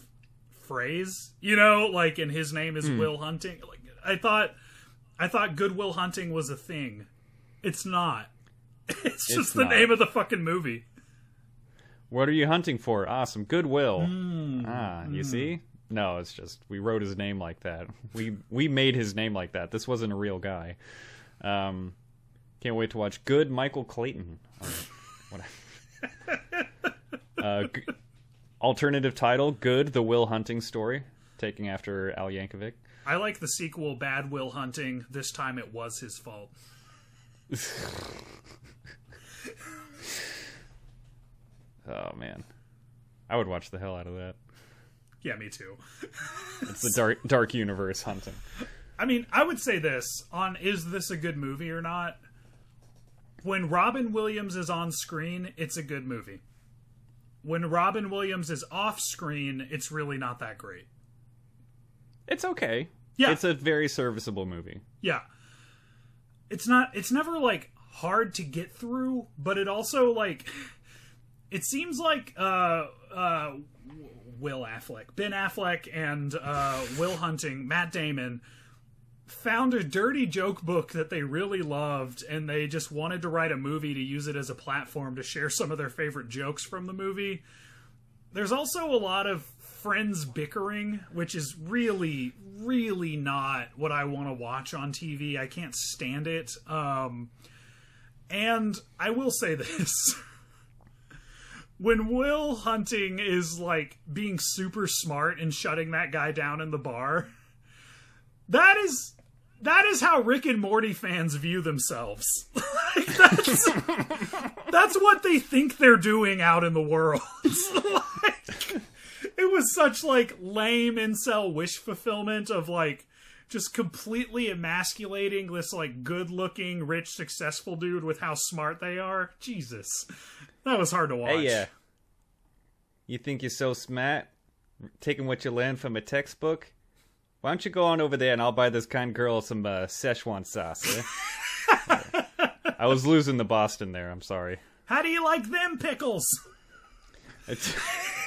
[SPEAKER 1] phrase, you know, like and his name
[SPEAKER 2] Hmm.
[SPEAKER 1] is Will Hunting. Like I thought I thought Goodwill Hunting was a thing. It's not. It's just the
[SPEAKER 2] not.
[SPEAKER 1] name of the fucking movie.
[SPEAKER 2] What are you hunting for? Ah, some goodwill.
[SPEAKER 1] Hmm.
[SPEAKER 2] ah, you see? No, it's just we wrote his name like that. We we made his name like that. This wasn't a real guy. Um, can't wait to watch Good Michael Clayton. Uh, g- alternative title: Good, the Will Hunting story, taking after Al Yankovic.
[SPEAKER 1] I like the sequel Bad Will Hunting. This time it was his fault.
[SPEAKER 2] Oh man, I would watch the hell out of that.
[SPEAKER 1] Yeah, me too.
[SPEAKER 2] It's the dark dark universe hunting.
[SPEAKER 1] I mean, I would say this on is this a good movie or not? When Robin Williams is on screen, it's a good movie. When Robin Williams is off screen, it's really not that great.
[SPEAKER 2] It's okay.
[SPEAKER 1] Yeah.
[SPEAKER 2] it's a very serviceable movie.
[SPEAKER 1] Yeah. It's not it's never like hard to get through, but it also like it seems like uh uh Will Affleck, Ben Affleck and uh Will Hunting, Matt Damon found a dirty joke book that they really loved and they just wanted to write a movie to use it as a platform to share some of their favorite jokes from the movie. There's also a lot of friends bickering, which is really, really not what I want to watch on TV. I can't stand it. Um, and I will say this. when Will Hunting is like being super smart and shutting that guy down in the bar, that is that is how Rick and Morty fans view themselves. Like, that's, that's what they think they're doing out in the world. like, it was such like lame incel wish fulfillment of like just completely emasculating this like good looking rich successful dude with how smart they are jesus that was hard to watch
[SPEAKER 2] Hey, yeah. You think you're so smart, taking what you learned from a textbook, Why don't you go on over there and I'll buy this kind girl some uh, Szechuan sauce. Eh? I was losing the Boston there. I'm sorry.
[SPEAKER 1] How do you like them pickles?
[SPEAKER 2] It's,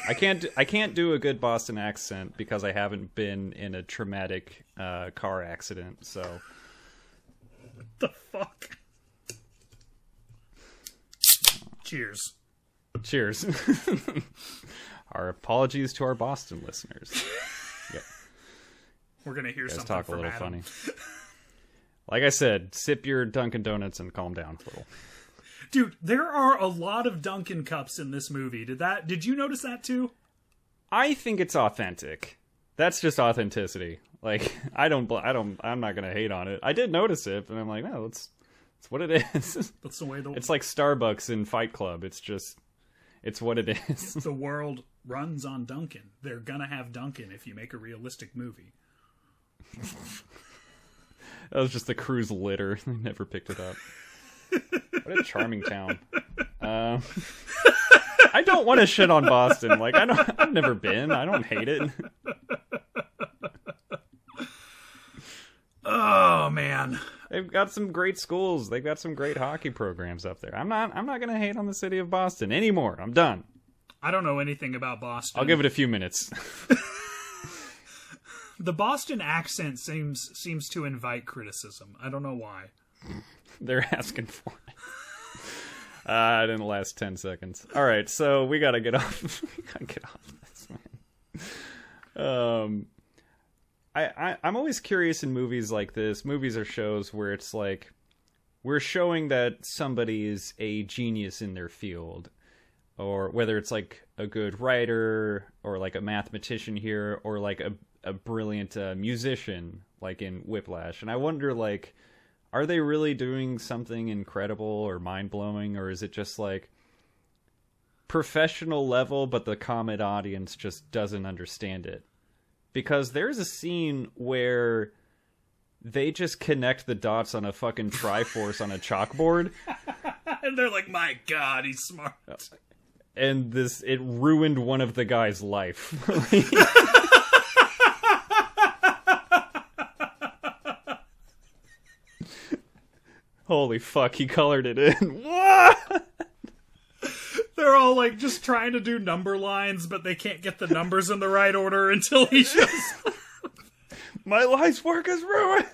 [SPEAKER 2] I can't. I can't do a good Boston accent because I haven't been in a traumatic uh, car accident. So
[SPEAKER 1] the fuck? Cheers.
[SPEAKER 2] Cheers. our apologies to our Boston listeners.
[SPEAKER 1] We're gonna hear something
[SPEAKER 2] talk a little
[SPEAKER 1] Adam.
[SPEAKER 2] funny. Like I said, sip your Dunkin' Donuts and calm down a little.
[SPEAKER 1] Dude, there are a lot of Dunkin' cups in this movie. Did that? Did you notice that too?
[SPEAKER 2] I think it's authentic. That's just authenticity. Like I don't. I don't. I'm not gonna hate on it. I did notice it, and I'm like, no, it's it's what it is.
[SPEAKER 1] That's the way the
[SPEAKER 2] it's like Starbucks in Fight Club. It's just it's what it is.
[SPEAKER 1] the world runs on Dunkin'. They're gonna have Dunkin' if you make a realistic movie.
[SPEAKER 2] That was just the cruise litter. They never picked it up. what a charming town. Um, I don't want to shit on Boston. Like I don't. I've never been. I don't hate it.
[SPEAKER 1] Oh man.
[SPEAKER 2] They've got some great schools. They've got some great hockey programs up there. I'm not. I'm not gonna hate on the city of Boston anymore. I'm done.
[SPEAKER 1] I don't know anything about Boston.
[SPEAKER 2] I'll give it a few minutes.
[SPEAKER 1] the Boston accent seems seems to invite criticism. I don't know why.
[SPEAKER 2] They're asking for it. Uh, it didn't last ten seconds. All right, so we gotta get off. we gotta get off this, man. Um, I, I I'm always curious in movies like this, movies or shows where it's like we're showing that somebody is a genius in their field, or whether it's like a good writer or like a mathematician here, or like a a brilliant uh, musician like in Whiplash, and I wonder like are they really doing something incredible or mind blowing, or is it just like professional level, but the common audience just doesn't understand it? Because there's a scene where they just connect the dots on a fucking Triforce on a chalkboard,
[SPEAKER 1] And they're like, "My God, he's smart."
[SPEAKER 2] and this it ruined one of the guy's life. Holy fuck, he colored it in. What?
[SPEAKER 1] They're all like just trying to do number lines, but they can't get the numbers in the right order until he shows.
[SPEAKER 2] My life's work is ruined.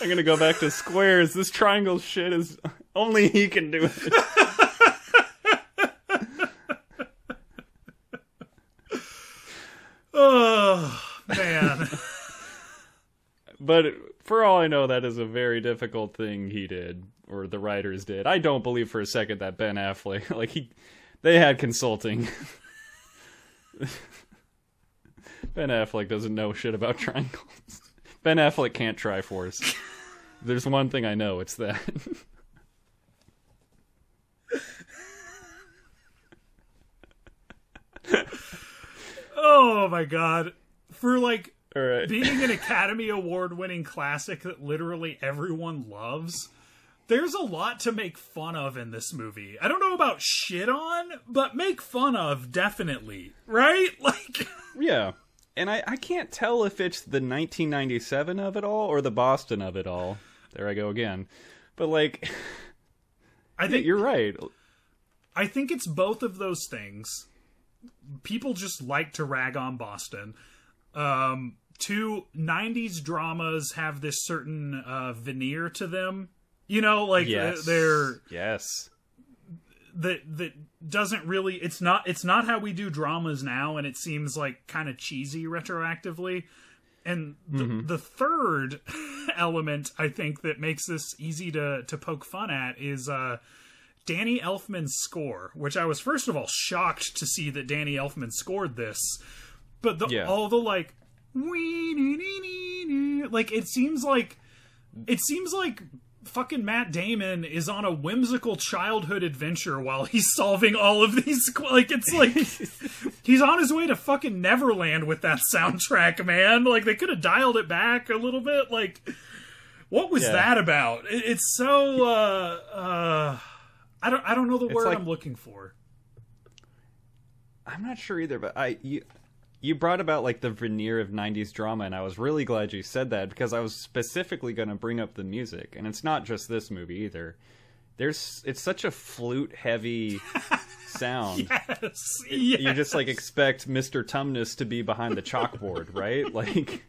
[SPEAKER 2] I'm gonna go back to squares. This triangle shit is only he can do it.
[SPEAKER 1] oh man.
[SPEAKER 2] But for all I know, that is a very difficult thing he did, or the writers did. I don't believe for a second that Ben Affleck, like he, they had consulting. ben Affleck doesn't know shit about triangles. Ben Affleck can't Triforce. There's one thing I know, it's that.
[SPEAKER 1] Oh my god. For like
[SPEAKER 2] All right.
[SPEAKER 1] being an Academy Award winning classic that literally everyone loves, there's a lot to make fun of in this movie. I don't know about shit on, but make fun of definitely. Right? Like
[SPEAKER 2] Yeah. And I, I can't tell if it's the 1997 of it all or the Boston of it all. There I go again. But like,
[SPEAKER 1] I think
[SPEAKER 2] you're right.
[SPEAKER 1] I think it's both of those things. People just like to rag on Boston. Um, two, 90s dramas have this certain uh, veneer to them. You know, like
[SPEAKER 2] Yes.
[SPEAKER 1] they're
[SPEAKER 2] yes.
[SPEAKER 1] that that doesn't really it's not it's not how we do dramas now and it seems like kind of cheesy retroactively and the, the third element i think that makes this easy to to poke fun at is uh danny elfman's score which i was first of all shocked to see that danny elfman scored this but the,
[SPEAKER 2] Yeah.
[SPEAKER 1] all the like like it seems like it seems like fucking Matt Damon is on a whimsical childhood adventure while he's solving all of these like it's like he's on his way to fucking Neverland with that soundtrack man. Like they could have dialed it back a little bit. Like what was
[SPEAKER 2] Yeah.
[SPEAKER 1] that about? It, it's so uh uh I don't I don't know the word
[SPEAKER 2] like-
[SPEAKER 1] I'm looking for.
[SPEAKER 2] I'm not sure either, but I you you brought about like the veneer of 90s drama and I was really glad you said that because I was specifically going to bring up the music and it's not just this movie either. There's it's such a flute heavy sound.
[SPEAKER 1] Yes, yes.
[SPEAKER 2] You just like expect Mr. Tumnus to be behind the chalkboard, right? Like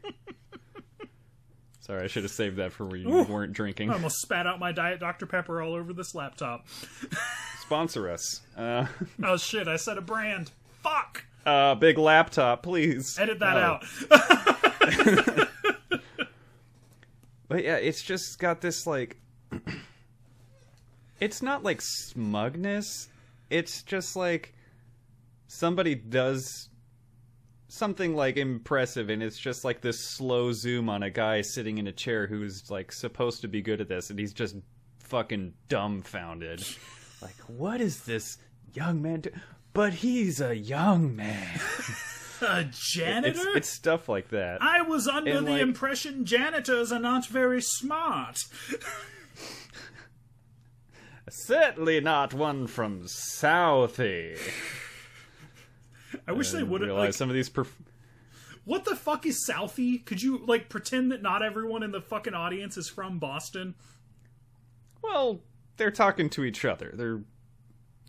[SPEAKER 2] Sorry, I should have saved that for when you weren't drinking.
[SPEAKER 1] I almost spat out my Diet Dr. Pepper all over this laptop.
[SPEAKER 2] Sponsor us. Uh,
[SPEAKER 1] Oh shit, I said a brand. Fuck!
[SPEAKER 2] Uh big laptop, please.
[SPEAKER 1] Edit that
[SPEAKER 2] No.
[SPEAKER 1] out.
[SPEAKER 2] But yeah, it's just got this like it's not like smugness. It's just like somebody does something like impressive and it's just like this slow zoom on a guy sitting in a chair who's like supposed to be good at this and he's just fucking dumbfounded. like what is this young man do? But he's a young man.
[SPEAKER 1] A janitor?
[SPEAKER 2] it's stuff like that.
[SPEAKER 1] I was under
[SPEAKER 2] and,
[SPEAKER 1] the
[SPEAKER 2] like-
[SPEAKER 1] impression janitors are not very smart.
[SPEAKER 2] Certainly not one from Southie.
[SPEAKER 1] I wish they would have.
[SPEAKER 2] realize
[SPEAKER 1] Like,
[SPEAKER 2] some of these. Perf-
[SPEAKER 1] what the fuck is Southie? Could you like pretend that not everyone in the fucking audience is from Boston?
[SPEAKER 2] well, they're talking to each other. They're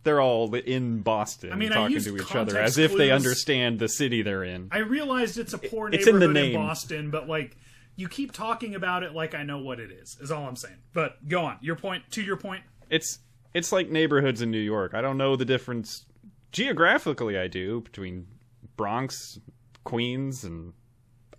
[SPEAKER 2] they're all in Boston
[SPEAKER 1] I
[SPEAKER 2] mean,
[SPEAKER 1] talking
[SPEAKER 2] to each other as if they understand the city they're in.
[SPEAKER 1] I realized it's a poor
[SPEAKER 2] It's in
[SPEAKER 1] neighborhood
[SPEAKER 2] the
[SPEAKER 1] in. Boston, but like you keep talking about it like I know what it is. Is all I'm saying. But go on. Your point. To your point.
[SPEAKER 2] It's it's like neighborhoods in New York. I don't know the difference geographically. I do between Bronx, Queens, and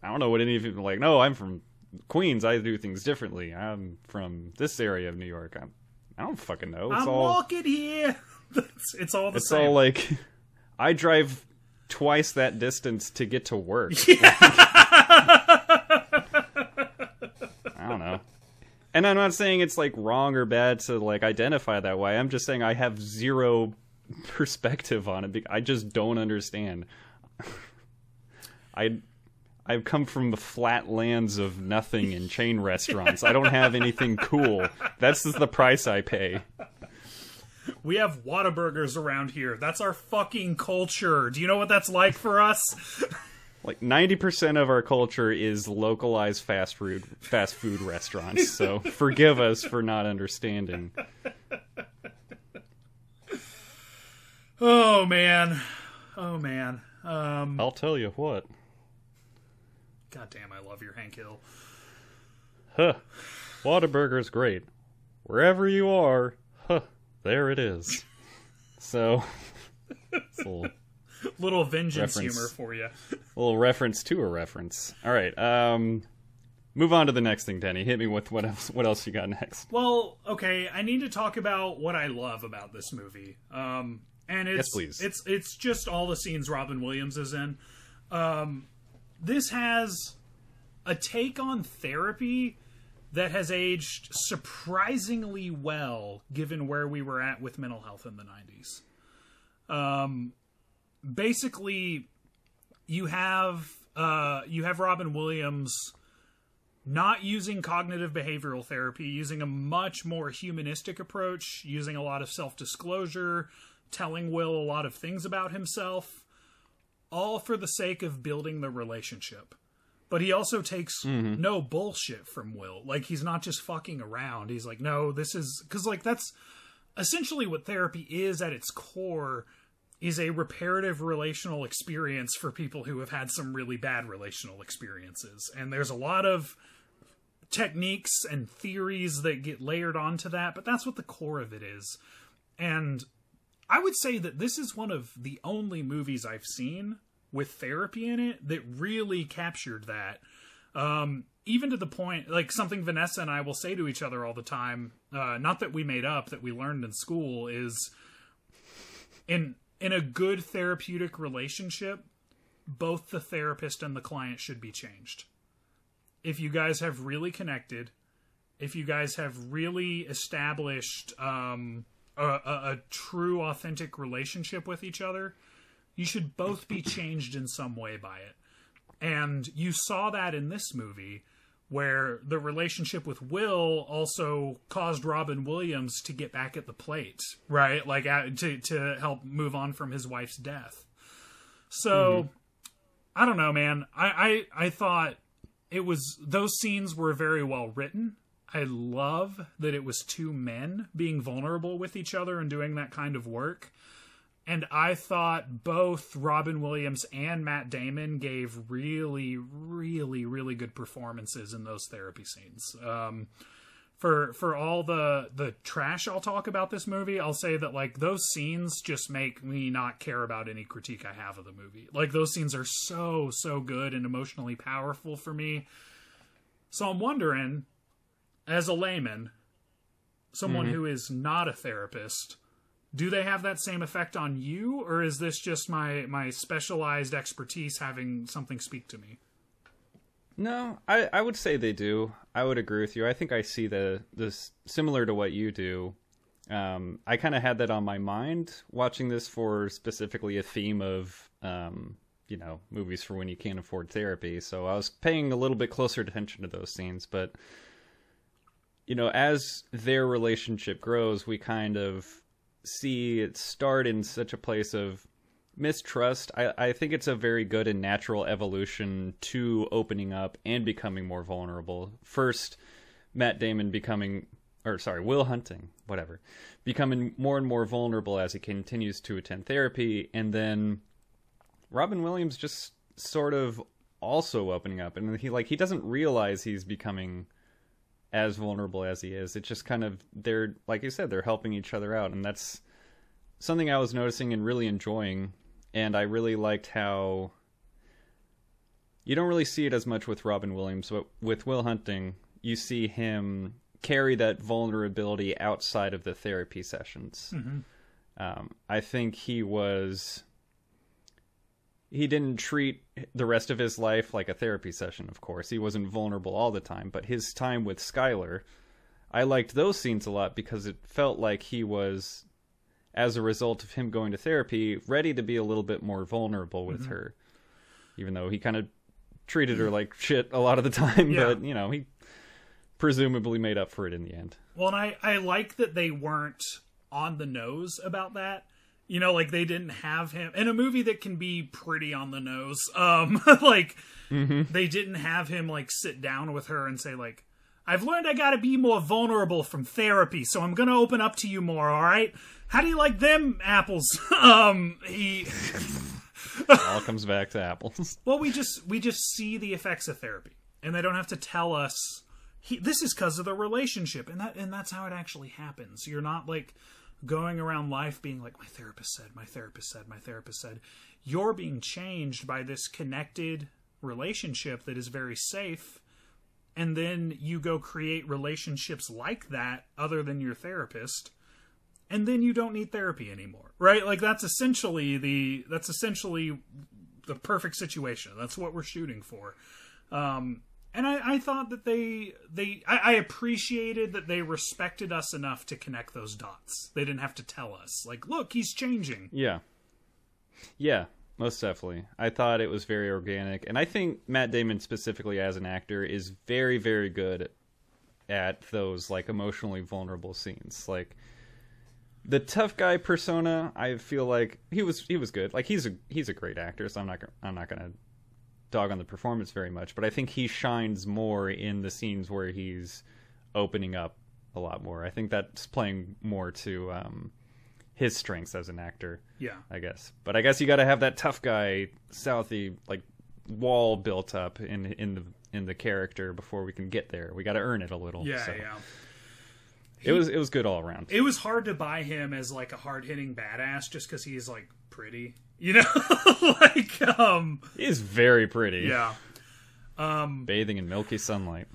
[SPEAKER 2] I don't know what any of you like. No, I'm from Queens. I do things differently. I'm from this area of New York. I'm, I don't fucking know. It's
[SPEAKER 1] I'm
[SPEAKER 2] all
[SPEAKER 1] walking here. It's, it's all the
[SPEAKER 2] It's
[SPEAKER 1] same.
[SPEAKER 2] all like I drive twice that distance to get to work. I don't know. And I'm not saying it's like wrong or bad to like identify that way. I'm just saying I have zero perspective on it. I just don't understand. I I've come from the flat lands of nothing and chain restaurants. I don't have anything cool. That's just the price I pay.
[SPEAKER 1] We have Whataburgers around here. That's our fucking culture. Do you know what that's like for us?
[SPEAKER 2] like 90% of our culture is localized fast food fast food restaurants so forgive us for not understanding
[SPEAKER 1] Oh man. Oh man. Um
[SPEAKER 2] i'll tell you what
[SPEAKER 1] God damn, I love your Hank Hill.
[SPEAKER 2] huh Whataburger's great wherever you are there it is so it's a little,
[SPEAKER 1] Little vengeance
[SPEAKER 2] Reference.
[SPEAKER 1] humor for you.
[SPEAKER 2] little reference to a reference all right um move on to the next thing denny hit me with what else what else you got next
[SPEAKER 1] Well, okay, I need to talk about what I love about this movie. Um and it's
[SPEAKER 2] Yes, please.
[SPEAKER 1] it's it's just all the scenes Robin Williams is in. Um this has a take on therapy that has aged surprisingly well given where we were at with mental health in the 90s. Um basically you have uh you have Robin Williams not using cognitive behavioral therapy, using a much more humanistic approach, using a lot of self disclosure, telling Will a lot of things about himself, all for the sake of building the relationship. But he also takes mm-hmm. no bullshit from Will. Like, he's not just fucking around. He's like, no, this is. Because, like, that's essentially what therapy is at its core is a reparative relational experience for people who have had some really bad relational experiences. And there's a lot of techniques and theories that get layered onto that, but that's what the core of it is. And I would say that this is one of the only movies I've seen with therapy in it that really captured that. Um, even to the point, like something Vanessa and I will say to each other all the time, uh, not that we made up, that we learned in school, is in in a good therapeutic relationship, both the therapist and the client should be changed. If you guys have really connected, if you guys have really established um, a, a, a true, authentic relationship with each other, you should both be changed in some way by it. And you saw that in this movie, where the relationship with Will also caused Robin Williams to get back at the plate, right? Like to to help move on from his wife's death. So mm-hmm. I don't know, man. I, I I thought it was those scenes were very well written. I love that it was two men being vulnerable with each other and doing that kind of work. And I thought both Robin Williams and Matt Damon gave really, really, really good performances in those therapy scenes. Um, for for all the the trash I'll talk about this movie, I'll say that like those scenes just make me not care about any critique I have of the movie. Like those scenes are so so good and emotionally powerful for me. So I'm wondering as a layman, someone who is not a therapist, do they have that same effect on you or is this just my my specialized expertise having something speak to me?
[SPEAKER 2] No, I, I would say they do. I would agree with you. I think I see the this similar to what you do. Um, I kind of had that on my mind watching this for specifically a theme of um, you know movies for when you can't afford therapy. So I was paying a little bit closer attention to those scenes, but you know, as their relationship grows, we kind of see it start in such a place of mistrust. I, I think it's a very good and natural evolution to opening up and becoming more vulnerable. First, Matt Damon becoming, or sorry, Will Hunting, whatever, becoming more and more vulnerable as he continues to attend therapy, and then Robin Williams just sort of also opening up, and he like he doesn't realize he's becoming as vulnerable as he is. It's just kind of they're like you said, they're helping each other out, and that's something I was noticing and really enjoying. And I really liked how you don't really see it as much with Robin Williams, but with Will Hunting, you see him carry that vulnerability outside of the therapy sessions. Um, I think he was. He didn't treat the rest of his life like a therapy session, of course. He wasn't vulnerable all the time, but his time with Skylar, I liked those scenes a lot because it felt like he was, as a result of him going to therapy, ready to be a little bit more vulnerable with mm-hmm. her. Even though he kind of treated her like shit a lot of the time,
[SPEAKER 1] Yeah.
[SPEAKER 2] but, you know, he presumably made up for it in the end.
[SPEAKER 1] Well, and I, I like that they weren't on the nose about that. You know, like they didn't have him in a movie that can be pretty on the nose. Um, like they didn't have him like sit down with her and say like, "I've learned I got to be more vulnerable from therapy, so I'm gonna open up to you more." All right, how do you like them apples? um, he
[SPEAKER 2] all comes back to apples.
[SPEAKER 1] well, we just we just see the effects of therapy, and they don't have to tell us. He, this is because of the relationship, and that and that's how it actually happens. You're not like going around life being like, my therapist said, my therapist said, my therapist said. You're being changed by this connected relationship that is very safe, and then you go create relationships like that other than your therapist and then you don't need therapy anymore right? Like that's essentially the that's essentially the perfect situation. That's what we're shooting for. Um and I, I thought that they they I, I appreciated that they respected us enough to connect those dots they didn't have to tell us like look he's changing
[SPEAKER 2] Yeah. Yeah, most definitely. I thought it was very organic. And I think Matt Damon specifically as an actor is very, very good at those like emotionally vulnerable scenes. Like the tough guy persona, I feel like he was he was good. Like he's a he's a great actor, so I'm not I'm not to dog on the performance very much, but I think he shines more in the scenes where he's opening up a lot more. I think that's playing more to um his strengths as an actor.
[SPEAKER 1] yeah
[SPEAKER 2] I guess. But I guess you got to have that tough guy, Southie, like wall built up in in the in the character before we can get there. We got to earn it a little.
[SPEAKER 1] yeah
[SPEAKER 2] so
[SPEAKER 1] yeah
[SPEAKER 2] It was it was good all around.
[SPEAKER 1] it was hard to buy him as like a hard-hitting badass just because he's like pretty you know like um
[SPEAKER 2] He's very pretty.
[SPEAKER 1] yeah Um,
[SPEAKER 2] Bathing in milky sunlight,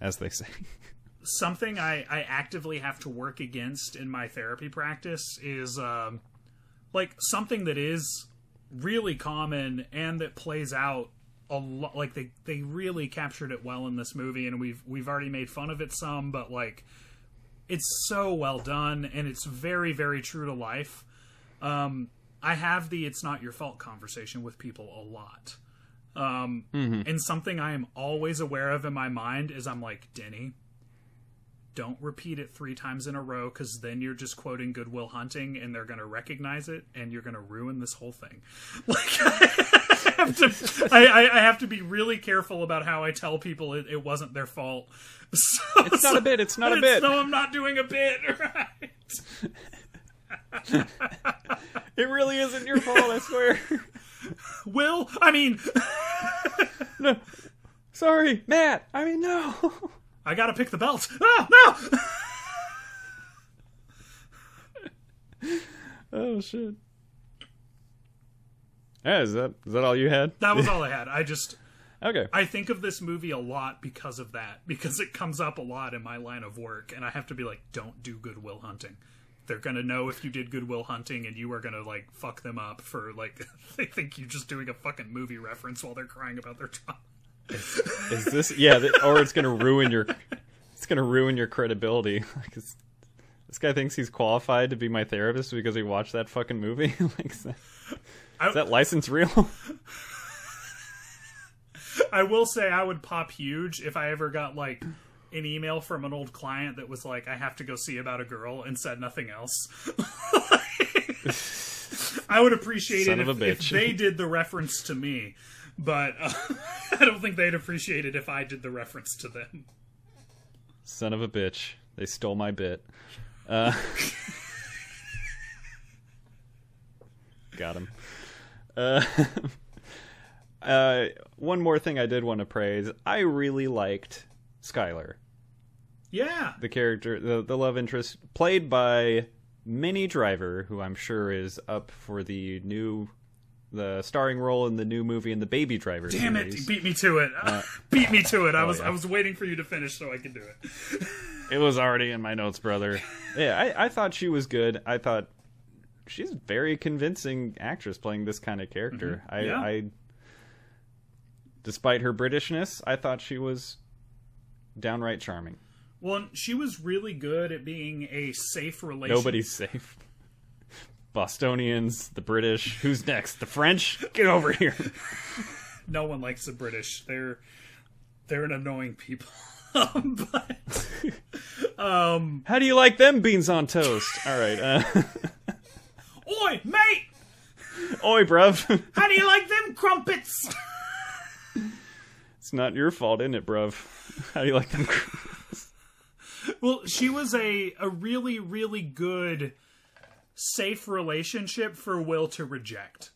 [SPEAKER 2] as they say.
[SPEAKER 1] something I, I actively have to work against in my therapy practice is um, like something that is really common and that plays out a lot like they, they really captured it well in this movie and we've we've already made fun of it some but like it's so well done and it's very very true to life um, i have the it's not your fault conversation with people a lot um, and something i am always aware of in my mind is i'm like denny don't repeat it three times in a row because then you're just quoting Good Will Hunting and they're going to recognize it and you're going to ruin this whole thing. Like, I have, to, I, I, I have to be really careful about how I tell people it, it wasn't their fault. So,
[SPEAKER 2] It's not a bit. It's not a bit.
[SPEAKER 1] No, I'm not doing a bit. Right.
[SPEAKER 2] It really isn't your fault. I swear.
[SPEAKER 1] Will, I mean,
[SPEAKER 2] no. Sorry, Matt. I mean, no.
[SPEAKER 1] I gotta pick the belt. Ah, no!
[SPEAKER 2] oh shit. Yeah, is that is that all you had?
[SPEAKER 1] That was all I had. I just
[SPEAKER 2] Okay.
[SPEAKER 1] I think of this movie a lot because of that, because it comes up a lot in my line of work, and I have to be like, don't do Good Will Hunting. They're gonna know if you did Good Will Hunting, and you are gonna like fuck them up for like they think you're just doing a fucking movie reference while they're crying about their trauma.
[SPEAKER 2] Is this yeah? Or it's gonna ruin your it's gonna ruin your credibility. Like, is- this guy thinks he's qualified to be my therapist because he watched that fucking movie. like, is that, is that license real?
[SPEAKER 1] I will say I would pop huge if I ever got like an email from an old client that was like, I have to go see about a girl and said nothing else. I would appreciate
[SPEAKER 2] Son
[SPEAKER 1] it if, if they did the reference to me, but uh, I don't think they'd appreciate it if I did the reference to them.
[SPEAKER 2] Son of a bitch! They stole my bit. Uh, got him. Uh, uh, one more thing I did want to praise. I really liked Skylar.
[SPEAKER 1] Yeah,
[SPEAKER 2] the character, the the love interest, played by Minnie Driver, who I'm sure is up for the new, the starring role in the new movie in the Baby Driver
[SPEAKER 1] damn it, you beat me to it. beat me to it. I was
[SPEAKER 2] Uh, oh, yeah.
[SPEAKER 1] I was waiting for you to finish so I could do it.
[SPEAKER 2] It was already in my notes, brother. yeah, I, I thought she was good. I thought she's a very convincing actress playing this kind of character. I,
[SPEAKER 1] Mm-hmm. Yeah.
[SPEAKER 2] I, despite her Britishness, I thought she was downright charming.
[SPEAKER 1] Well, she was really good at being a safe relation.
[SPEAKER 2] Nobody's safe. Bostonians, the British. Who's next? The French? Get over here.
[SPEAKER 1] no one likes the British. They're they're an annoying people. um, but um,
[SPEAKER 2] How do you like them beans on toast? All right. Uh,
[SPEAKER 1] oi, mate,
[SPEAKER 2] oi, bruv.
[SPEAKER 1] how do you like them crumpets?
[SPEAKER 2] It's not your fault, isn't it, bruv? How do you like them?
[SPEAKER 1] well, she was a a really really good safe relationship for Will to reject.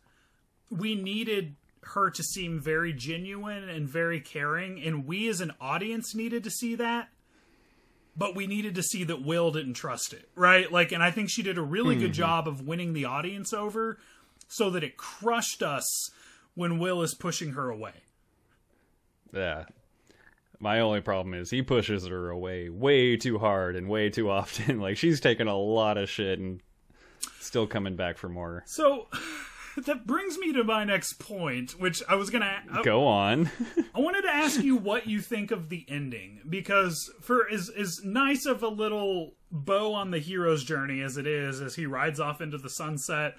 [SPEAKER 1] We needed her to seem very genuine and very caring, and we as an audience needed to see that. But we needed to see that Will didn't trust it, right? Like, and I think she did a really good hmm. job of winning the audience over so that it crushed us when Will is pushing her away.
[SPEAKER 2] Yeah. My only problem is he pushes her away way too hard and way too often. Like she's taking a lot of shit and still coming back for more.
[SPEAKER 1] So that brings me to my next point, which I was gonna. I,
[SPEAKER 2] Go on.
[SPEAKER 1] I wanted to ask you what you think of the ending because for as as nice of a little bow on the hero's journey as it is, as he rides off into the sunset,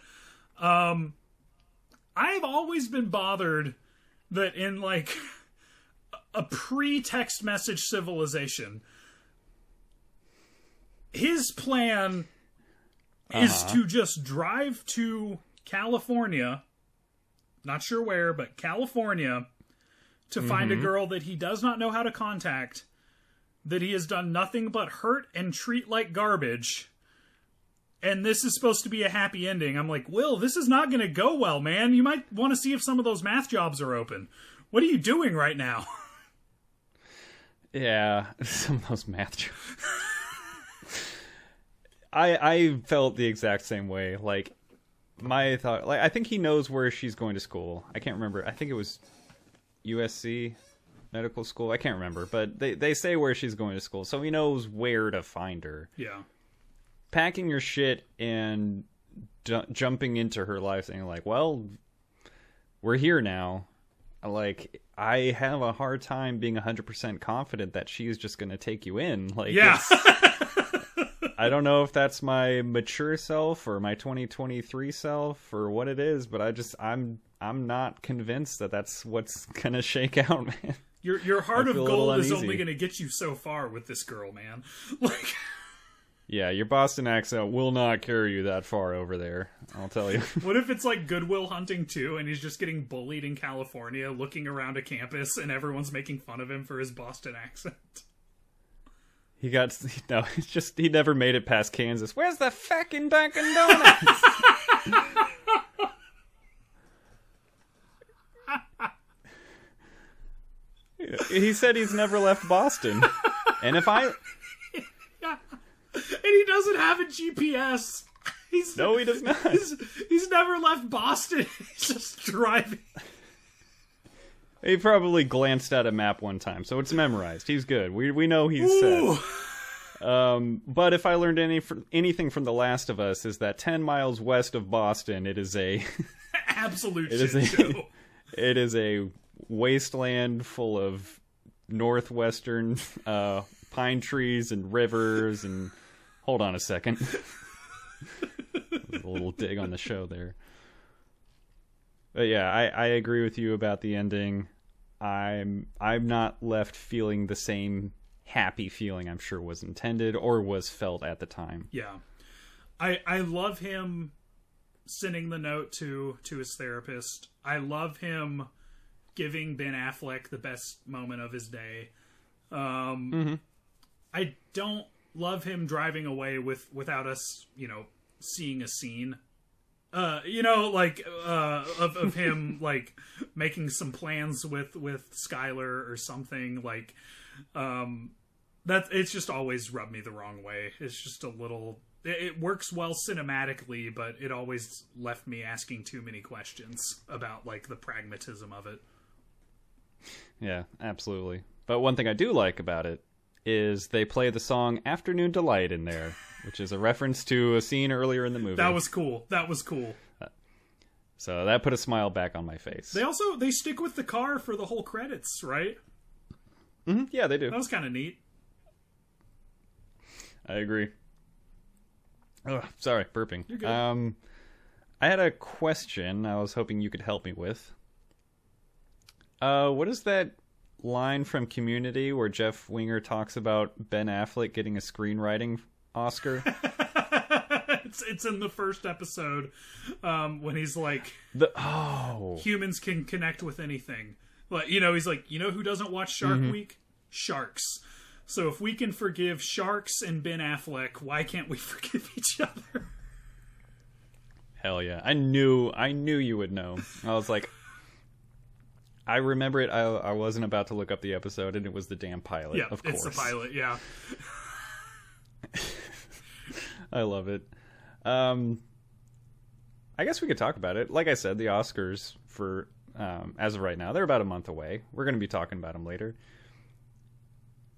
[SPEAKER 1] um, I've always been bothered that in like a pre-text message civilization, his plan is uh-huh. to just drive to California, not sure where, but California, to find a mm-hmm. girl that he does not know how to contact, that he has done nothing but hurt and treat like garbage. And this is supposed to be a happy ending. I'm like, Will, this is not going to go well, man. You might want to see if some of those math jobs are open. What are you doing right now?
[SPEAKER 2] Yeah, some of those math jokes. I I felt the exact same way. Like my thought, like I think he knows where she's going to school. I can't remember. I think it was USC medical school. I can't remember, but they they say where she's going to school, so he knows where to find her.
[SPEAKER 1] Yeah.
[SPEAKER 2] Packing your shit and ju- jumping into her life, saying like, "Well, we're here now." Like I have a hard time being 100% confident that she's just going to take you in. Like
[SPEAKER 1] Yeah.
[SPEAKER 2] I don't know if that's my mature self or my 2023 self or what it is, but I just I'm I'm not convinced that that's what's going to shake out, man.
[SPEAKER 1] Your your heart of
[SPEAKER 2] feel a little
[SPEAKER 1] gold is only going to get you so far with this girl, man. Like,
[SPEAKER 2] Yeah, your Boston accent will not carry you that far over there. I'll tell you.
[SPEAKER 1] what if it's like Good Will Hunting too, and he's just getting bullied in California, looking around a campus, and everyone's making fun of him for his Boston accent?
[SPEAKER 2] he got no. It's just he never made it past Kansas. Where's the fucking Dunkin' Donuts? he said he's never left Boston, and if I
[SPEAKER 1] he doesn't have a GPS. He's
[SPEAKER 2] no, he does not.
[SPEAKER 1] He's, he's never left Boston. He's just driving.
[SPEAKER 2] He probably glanced at a map one time, so it's memorized. He's good. We we know he's
[SPEAKER 1] Ooh.
[SPEAKER 2] set. Um, but if I learned any anything from The Last of Us, is that ten miles west of Boston, it is a
[SPEAKER 1] Absolute
[SPEAKER 2] It is a-
[SPEAKER 1] show.
[SPEAKER 2] it is a wasteland full of northwestern uh, pine trees and rivers and. Hold on a second. a little dig on the show there. But yeah, I, I agree with you about the ending. I'm I'm not left feeling the same happy feeling I'm sure was intended or was felt at the time.
[SPEAKER 1] Yeah. I I love him sending the note to to his therapist. I love him giving Ben Affleck the best moment of his day. Um I don't love him driving away with without us, you know, seeing a scene. Uh, you know, like uh, of of him like making some plans with with Skylar or something like um that it's just always rubbed me the wrong way. It's just a little. It, it works well cinematically, but it always left me asking too many questions about like the pragmatism of it.
[SPEAKER 2] Yeah, absolutely. But one thing I do like about it is they play the song Afternoon Delight in there, which is a reference to a scene earlier in the movie.
[SPEAKER 1] That was cool. That was cool.
[SPEAKER 2] so that put a smile back on my face.
[SPEAKER 1] They also they stick with the car for the whole credits, right?
[SPEAKER 2] Mhm, Yeah, they do.
[SPEAKER 1] That was kind of neat.
[SPEAKER 2] I agree. Oh, sorry, burping.
[SPEAKER 1] You're good.
[SPEAKER 2] Um, I had a question. I was hoping you could help me with. Uh, what is that line from Community where Jeff Winger talks about Ben Affleck getting a screenwriting Oscar?
[SPEAKER 1] it's it's in the first episode um, when he's like
[SPEAKER 2] the oh,
[SPEAKER 1] humans can connect with anything. Like you know, he's like, you know who doesn't watch Shark Week? Sharks. So if we can forgive sharks and Ben Affleck, why can't we forgive each other?
[SPEAKER 2] hell yeah! I knew, I knew you would know. I was like, I remember it. I, I wasn't about to look up the episode, and it was the damn pilot.
[SPEAKER 1] Yeah,
[SPEAKER 2] of course.
[SPEAKER 1] it's the pilot. Yeah,
[SPEAKER 2] I love it. Um, I guess we could talk about it. Like I said, the Oscars for um, as of right now, they're about a month away. We're going to be talking about them later.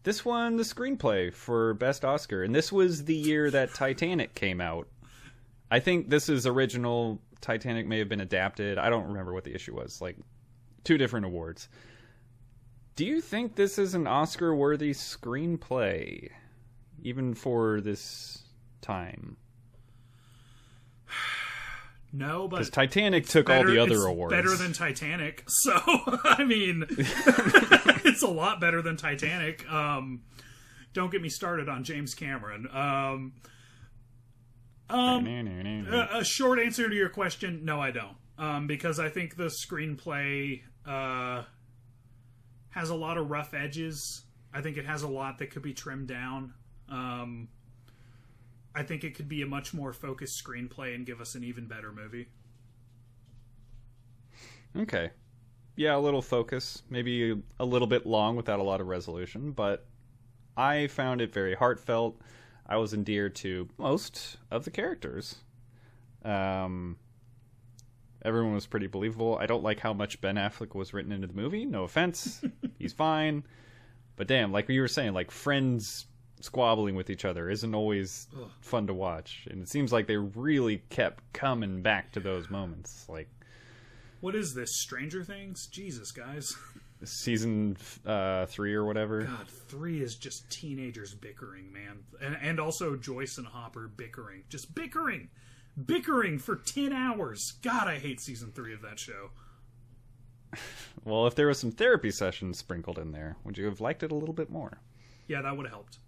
[SPEAKER 2] This won the screenplay for best Oscar, and this was the year that Titanic came out. I think this is original. Titanic may have been adapted. I don't remember what the issue was. Like two different awards. Do you think this is an Oscar-worthy screenplay, even for this time?
[SPEAKER 1] no, but
[SPEAKER 2] Because Titanic took all the other
[SPEAKER 1] it's
[SPEAKER 2] awards.
[SPEAKER 1] Better than Titanic. So I mean, it's a lot better than Titanic. Um, don't get me started on James Cameron. Um, um, a, a short answer to your question: No, I don't. Um, because I think the screenplay uh, has a lot of rough edges. I think it has a lot that could be trimmed down. Um, I think it could be a much more focused screenplay and give us an even better movie.
[SPEAKER 2] Okay. Yeah, a little focus, maybe a little bit long without a lot of resolution, but I found it very heartfelt. I was endeared to most of the characters. Um, everyone was pretty believable. I don't like how much Ben Affleck was written into the movie. No offense, he's fine. But damn, like you were saying, like friends squabbling with each other isn't always
[SPEAKER 1] Ugh.
[SPEAKER 2] fun to watch, and it seems like they really kept coming back to those moments, like.
[SPEAKER 1] What is this? Stranger Things? Jesus, guys.
[SPEAKER 2] season uh, three or whatever.
[SPEAKER 1] God, three is just teenagers bickering, man. And, and also Joyce and Hopper bickering. Just bickering. Bickering for 10 hours. God, I hate season three of that show.
[SPEAKER 2] well, if there was some therapy sessions sprinkled in there, would you have liked it a little bit more?
[SPEAKER 1] Yeah, that would have helped.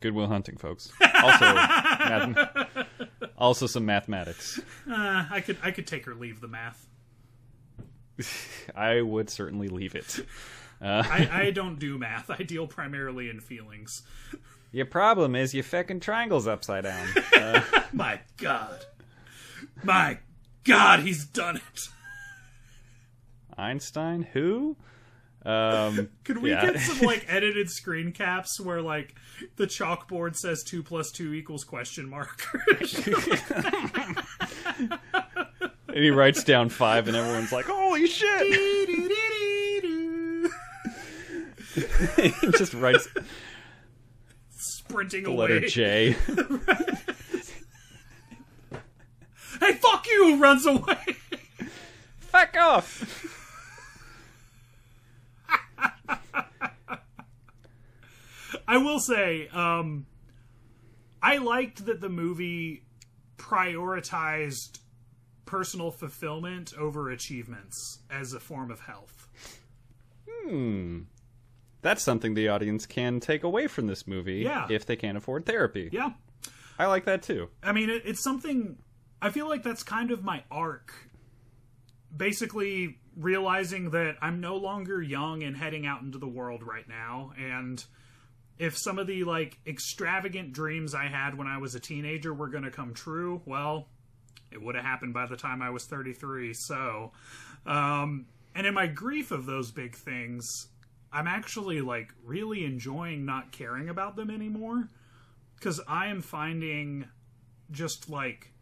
[SPEAKER 2] Good Will Hunting, folks. Also, math- also some mathematics.
[SPEAKER 1] Uh, I could I could take or leave the math.
[SPEAKER 2] I would certainly leave it. Uh,
[SPEAKER 1] I, I don't do math. I deal primarily in feelings.
[SPEAKER 2] Your problem is your feckin' triangle's upside down.
[SPEAKER 1] My God. My God, he's done it.
[SPEAKER 2] Einstein, who? Um,
[SPEAKER 1] Could we
[SPEAKER 2] yeah.
[SPEAKER 1] get some like edited screen caps where like the chalkboard says two plus two equals question mark?
[SPEAKER 2] and he writes down five, and everyone's like, "Holy shit!" he just writes
[SPEAKER 1] Sprinting
[SPEAKER 2] the
[SPEAKER 1] away.
[SPEAKER 2] letter J.
[SPEAKER 1] Hey, fuck you! Runs away.
[SPEAKER 2] Fuck off.
[SPEAKER 1] I will say, um, I liked that the movie prioritized personal fulfillment over achievements as a form of health.
[SPEAKER 2] Hmm. That's something the audience can take away from this movie
[SPEAKER 1] Yeah.
[SPEAKER 2] if they can't afford therapy.
[SPEAKER 1] Yeah.
[SPEAKER 2] I like that too.
[SPEAKER 1] I mean, it, it's something. I feel like that's kind of my arc. Basically, realizing that I'm no longer young and heading out into the world right now, and if some of the like extravagant dreams I had when I was a teenager were going to come true, well, it would have happened by the time I was 33. So, um, and in my grief of those big things, I'm actually like really enjoying not caring about them anymore because I am finding just like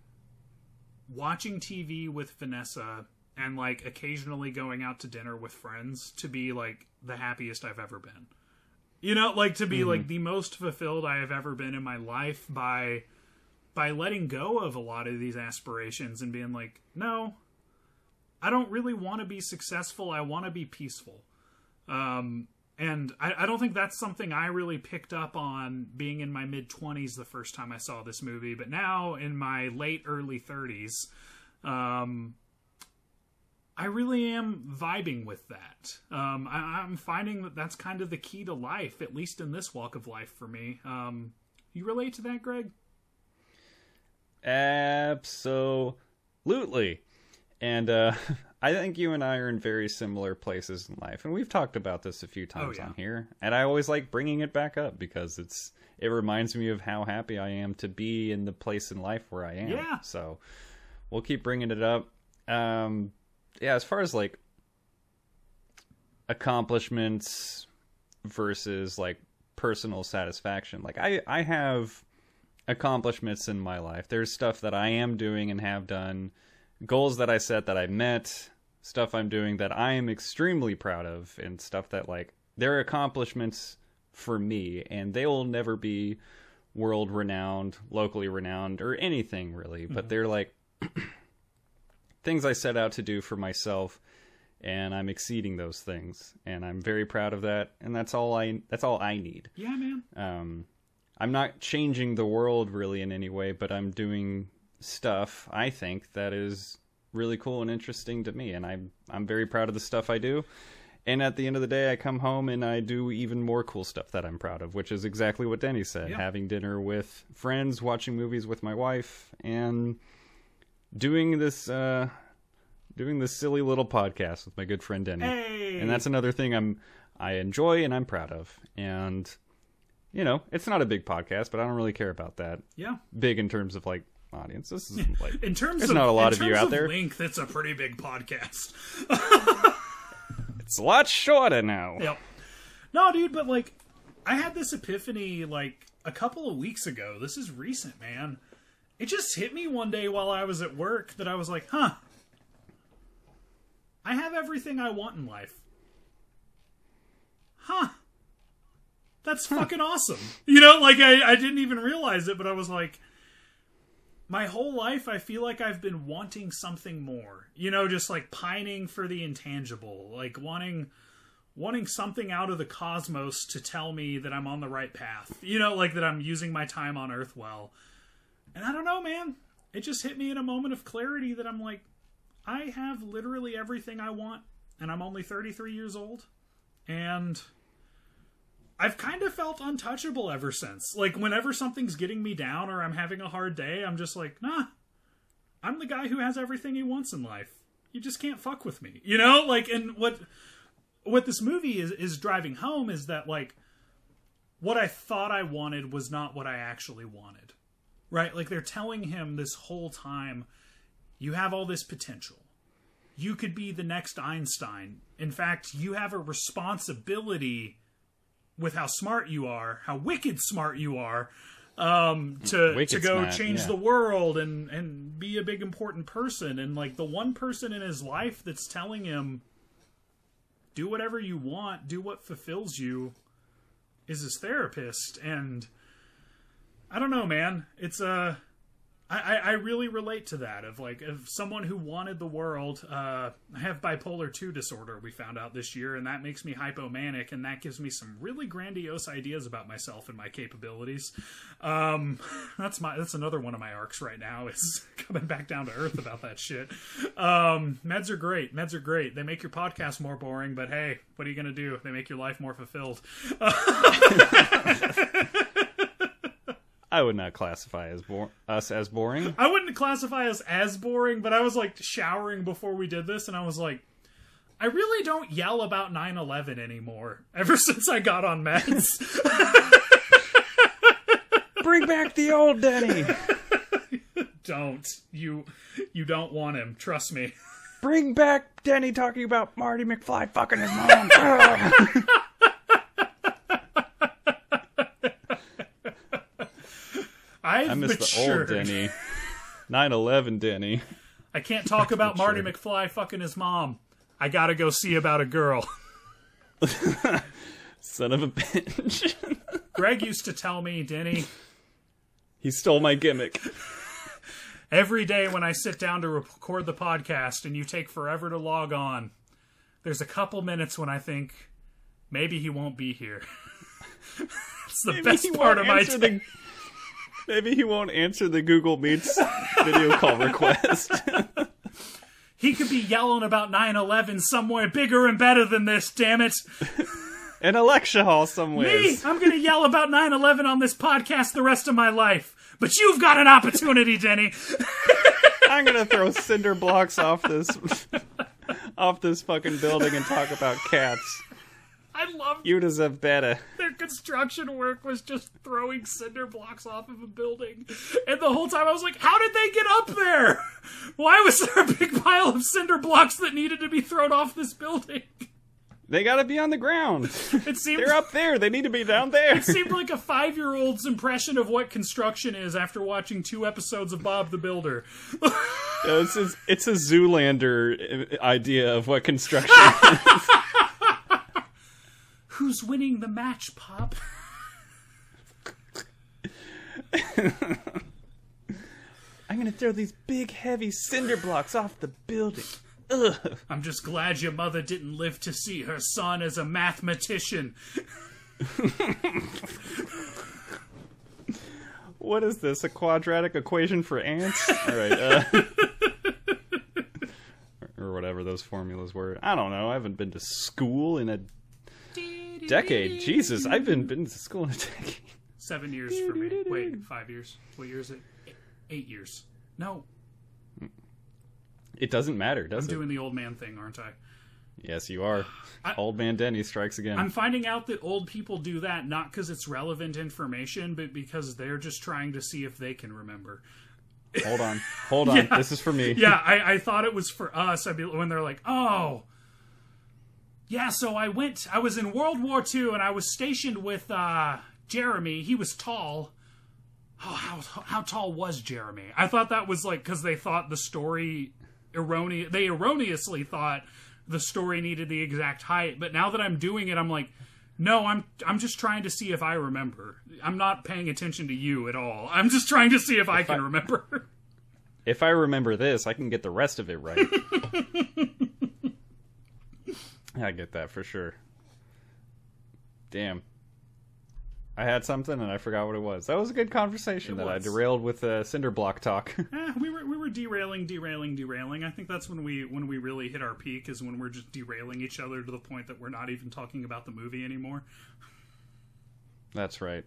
[SPEAKER 1] watching TV with Vanessa and like occasionally going out to dinner with friends to be like the happiest I've ever been. You know, like to be like mm-hmm. the most fulfilled I have ever been in my life by by letting go of a lot of these aspirations and being like, no, I don't really want to be successful. I want to be peaceful. Um, and I, I don't think that's something I really picked up on being in my mid 20s the first time I saw this movie. But now in my late, early 30s, um, I really am vibing with that. Um, I, I'm finding that that's kind of the key to life, at least in this walk of life for me. Um, you relate to that, Greg?
[SPEAKER 2] Absolutely. And uh, I think you and I are in very similar places in life, and we've talked about this a few times
[SPEAKER 1] Oh, yeah.
[SPEAKER 2] on here. And I always like bringing it back up because it's it reminds me of how happy I am to be in the place in life where I am.
[SPEAKER 1] Yeah.
[SPEAKER 2] So we'll keep bringing it up. Um, yeah, as far as like accomplishments versus like personal satisfaction, like I I have accomplishments in my life. There's stuff that I am doing and have done, goals that I set that I met, stuff I'm doing that I am extremely proud of, and stuff that like they're accomplishments for me, and they will never be world renowned, locally renowned, or anything really. But they're like things I set out to do for myself. And I'm exceeding those things, and I'm very proud of that. And that's all I that's all I need
[SPEAKER 1] Yeah, man.
[SPEAKER 2] um, I'm not changing the world really in any way, but I'm doing stuff I think that is really cool and interesting to me, and I'm I'm very proud of the stuff I do. And at the end of the day, I come home and I do even more cool stuff that I'm proud of, which is exactly what Denny said:
[SPEAKER 1] Yeah.
[SPEAKER 2] having dinner with friends, watching movies with my wife, and doing this uh, doing this silly little podcast with my good friend Denny
[SPEAKER 1] Hey!
[SPEAKER 2] and that's another thing I'm I enjoy and I'm proud of. And you know, it's not a big podcast, but I don't really care about that.
[SPEAKER 1] yeah.
[SPEAKER 2] Big in terms of like audience. This is like
[SPEAKER 1] In terms
[SPEAKER 2] There's
[SPEAKER 1] of
[SPEAKER 2] not a lot of you out there.
[SPEAKER 1] Length, it's a pretty big podcast.
[SPEAKER 2] it's a lot shorter now.
[SPEAKER 1] Yep. No, dude, but like, I had this epiphany like a couple of weeks ago. This is recent, man. It just hit me one day while I was at work that I was like, huh. I have everything I want in life. Huh. That's fucking awesome. You know, like I, I didn't even realize it, but I was like, my whole life I feel like I've been wanting something more. You know, just like pining for the intangible, like wanting wanting something out of the cosmos to tell me that I'm on the right path. You know, like that I'm using my time on earth well. And I don't know, man. It just hit me in a moment of clarity that I'm like I have literally everything I want, and I'm only 33 years old, and I've kind of felt untouchable ever since. Like, whenever something's getting me down or I'm having a hard day, I'm just like, nah, I'm the guy who has everything he wants in life. You just can't fuck with me, you know? Like, and what what this movie is is driving home is that like what I thought I wanted was not what I actually wanted. Right? Like they're telling him this whole time you have all this potential. You could be the next Einstein. In fact, you have a responsibility with how smart you are, how wicked smart you are, um, to
[SPEAKER 2] Wicked
[SPEAKER 1] to go
[SPEAKER 2] smart,
[SPEAKER 1] change
[SPEAKER 2] yeah.
[SPEAKER 1] the world and and be a big important person. And like the one person in his life that's telling him, do whatever you want, do what fulfills you, is his therapist. And I don't know, man. It's a I, I, really relate to that of like of someone who wanted the world. Uh, I have bipolar two disorder. We found out this year, and that makes me hypomanic, and that gives me some really grandiose ideas about myself and my capabilities. Um, that's my that's another one of my arcs right now is coming back down to earth about that shit. Um, meds are great. Meds are great. They make your podcast more boring, but hey, what are you gonna do? They make your life more fulfilled.
[SPEAKER 2] I would not classify as bo- us as boring.
[SPEAKER 1] I wouldn't classify us as boring, but I was like showering before we did this, and I was like, I really don't yell about 9 11 anymore ever since I got on meds.
[SPEAKER 2] Bring back the old Denny.
[SPEAKER 1] don't. You you don't want him. Trust me.
[SPEAKER 2] Bring back Denny talking about Marty McFly fucking his mom.
[SPEAKER 1] I've
[SPEAKER 2] I miss the old. Denny. 9/11 Denny.
[SPEAKER 1] I can't talk about Marty McFly fucking his mom. I gotta go see about a girl.
[SPEAKER 2] Son of a bitch.
[SPEAKER 1] Greg used to tell me, Denny,
[SPEAKER 2] he stole my gimmick.
[SPEAKER 1] every day when I sit down to record the podcast and you take forever to log on, there's a couple minutes when I think maybe he won't be here. it's the
[SPEAKER 2] Maybe
[SPEAKER 1] best part of my day.
[SPEAKER 2] the- Maybe he won't answer the Google Meets video call request.
[SPEAKER 1] He could be yelling about 9/11 somewhere bigger and better than this. Damn it!
[SPEAKER 2] In a lecture hall somewhere.
[SPEAKER 1] Me, I'm gonna yell about 9/11 on this podcast the rest of my life. But you've got an opportunity, Denny.
[SPEAKER 2] I'm gonna throw cinder blocks off this off this fucking building and talk about cats.
[SPEAKER 1] I love
[SPEAKER 2] You deserve better.
[SPEAKER 1] their construction work was just throwing cinder blocks off of a building. And the whole time I was like, how did they get up there? Why was there a big pile of cinder blocks that needed to be thrown off this building?
[SPEAKER 2] They gotta be on the ground.
[SPEAKER 1] It seemed
[SPEAKER 2] They're up there. They need to be down there.
[SPEAKER 1] It seemed like a five year old's impression of what construction is after watching two episodes of Bob the Builder.
[SPEAKER 2] it's, a, it's a Zoolander uh, idea of what construction is.
[SPEAKER 1] Who's winning the match, Pop?
[SPEAKER 2] I'm gonna throw these big, heavy cinder blocks off the building. Ugh.
[SPEAKER 1] I'm just glad your mother didn't live to see her son as a mathematician.
[SPEAKER 2] What is this? A quadratic equation for ants? All right. Uh, or whatever those formulas were. I don't know. I haven't been to school in a decade. Jesus, I've been been to school in a decade.
[SPEAKER 1] Seven years for me. Wait, five years. What year is it? Eight years. No,
[SPEAKER 2] It doesn't matter, does it?
[SPEAKER 1] I'm
[SPEAKER 2] it?
[SPEAKER 1] doing the old man thing, aren't I?
[SPEAKER 2] Yes, you are.
[SPEAKER 1] I-
[SPEAKER 2] Old man Denny strikes again.
[SPEAKER 1] I'm finding out that old people do that not because it's relevant information, but because they're just trying to see if they can remember.
[SPEAKER 2] Hold on. Hold on. This is for me.
[SPEAKER 1] Yeah, I, I thought it was for us. I'd be when they're like, "Oh, yeah." So I went. I was in World War II, and I was stationed with uh, Jeremy. He was tall. Oh, how how tall was Jeremy? I thought that was like because they thought the story erroneous. They erroneously thought the story needed the exact height. But now that I'm doing it, I'm like, no, I'm I'm just trying to see if I remember. I'm not paying attention to you at all. I'm just trying to see if I can remember.
[SPEAKER 2] If I remember this, I can get the rest of it right. I get that for sure. Damn. I had something and I forgot what it was. That was a good conversation
[SPEAKER 1] It
[SPEAKER 2] that I derailed with uh, cinder block talk.
[SPEAKER 1] Eh, we were we were derailing, derailing, derailing. I think that's when we when we really hit our peak is when we're just derailing each other to the point that we're not even talking about the movie anymore.
[SPEAKER 2] That's right.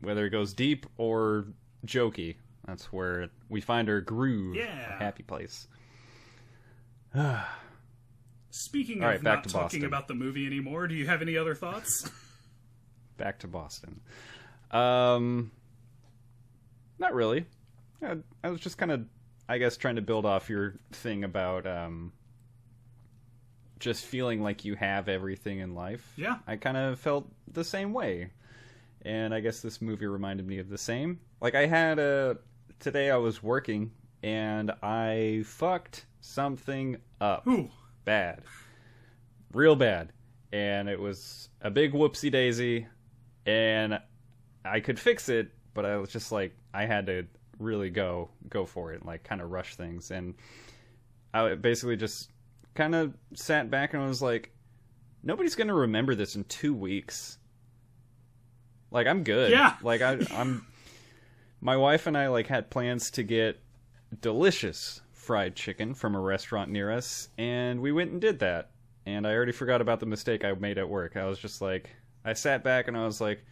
[SPEAKER 2] Whether it goes deep or jokey, that's where we find our groove,
[SPEAKER 1] Yeah.
[SPEAKER 2] our happy place.
[SPEAKER 1] Speaking
[SPEAKER 2] All
[SPEAKER 1] of
[SPEAKER 2] back
[SPEAKER 1] not
[SPEAKER 2] to
[SPEAKER 1] talking
[SPEAKER 2] Boston.
[SPEAKER 1] about the movie anymore, do you have any other thoughts?
[SPEAKER 2] Back to Boston. Um, not really. I, I was just kind of, I guess, trying to build off your thing about um, just feeling like you have everything in life.
[SPEAKER 1] Yeah.
[SPEAKER 2] I kind of felt the same way, and I guess this movie reminded me of the same. Like I had a today, I was working and I fucked something up
[SPEAKER 1] Ooh,
[SPEAKER 2] bad, real bad, and it was a big whoopsie daisy, and I could fix it, but I was just like I had to really go go for it, and like kind of rush things, and I basically just kind of sat back and was like, nobody's gonna remember this in two weeks. Like I'm good.
[SPEAKER 1] Yeah.
[SPEAKER 2] Like I, I'm. My wife and I like had plans to get delicious fried chicken from a restaurant near us, and we went and did that. And I already forgot about the mistake I made at work. I was just like, I sat back and I was like,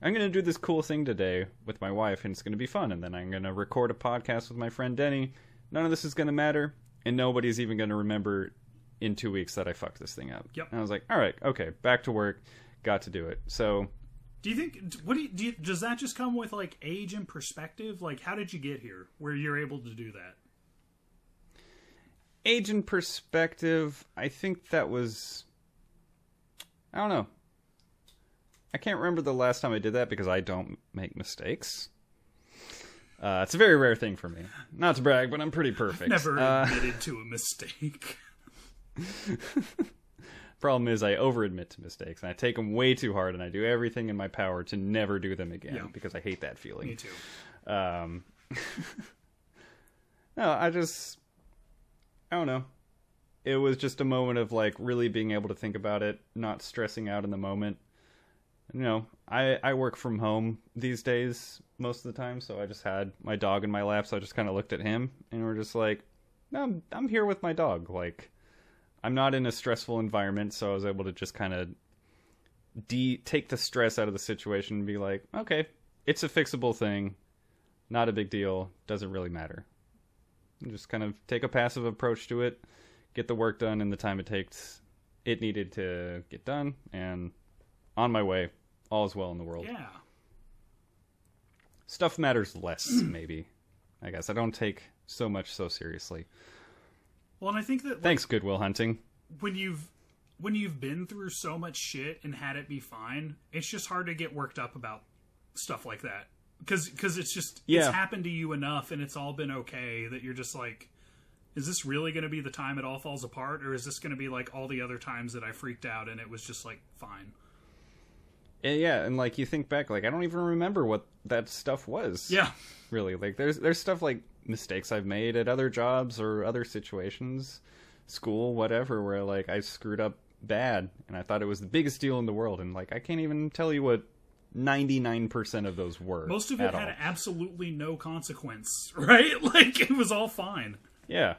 [SPEAKER 2] I'm gonna do this cool thing today with my wife, and it's gonna be fun. And then I'm gonna record a podcast with my friend Denny. None of this is gonna matter, and nobody's even gonna remember in two weeks that I fucked this thing up.
[SPEAKER 1] Yep.
[SPEAKER 2] And I was like, all right, okay, back to work. Got to do it. So
[SPEAKER 1] do you think what do you, do you does that just come with like age and perspective? Like, how did you get here where you're able to do that?
[SPEAKER 2] Age and perspective, I think that was. I don't know. I can't remember the last time I did that because I don't make mistakes. Uh, it's a very rare thing for me. Not to brag, but I'm pretty perfect.
[SPEAKER 1] Never
[SPEAKER 2] Uh,
[SPEAKER 1] admitted to a mistake.
[SPEAKER 2] problem is, I overadmit to mistakes and I take them way too hard, and I do everything in my power to never do them again
[SPEAKER 1] Yeah.
[SPEAKER 2] because I hate that feeling.
[SPEAKER 1] Me too.
[SPEAKER 2] Um, no, I just, I don't know. It was just a moment of like really being able to think about it, not stressing out in the moment. You know, I I work from home these days most of the time, so I just had my dog in my lap, so I just kind of looked at him and we're just like, I'm I'm here with my dog. Like, I'm not in a stressful environment, so I was able to just kind of de take the stress out of the situation and be like, okay, it's a fixable thing not a big deal, doesn't really matter. Just kind of take a passive approach to it, get the work done in the time it takes it needed to get done, and on my way, all is well in the world.
[SPEAKER 1] Yeah.
[SPEAKER 2] Stuff matters less, maybe. I guess I don't take so much so seriously.
[SPEAKER 1] Well, and I think that like,
[SPEAKER 2] Thanks, Good Will Hunting.
[SPEAKER 1] when you've when you've been through so much shit and had it be fine, it's just hard to get worked up about stuff like that. Because because it's just
[SPEAKER 2] Yeah.
[SPEAKER 1] it's happened to you enough and it's all been okay that you're just like, is this really going to be the time it all falls apart, or is this going to be like all the other times that I freaked out and it was just like fine?
[SPEAKER 2] And yeah, and like you think back, like I don't even remember what that stuff was.
[SPEAKER 1] Yeah,
[SPEAKER 2] really like there's there's stuff like mistakes i've made at other jobs or other situations school whatever where like i screwed up bad and i thought it was the biggest deal in the world and like i can't even tell you what 99% of those were
[SPEAKER 1] most of it had
[SPEAKER 2] all.
[SPEAKER 1] absolutely no consequence, right? Like it was all fine.
[SPEAKER 2] yeah.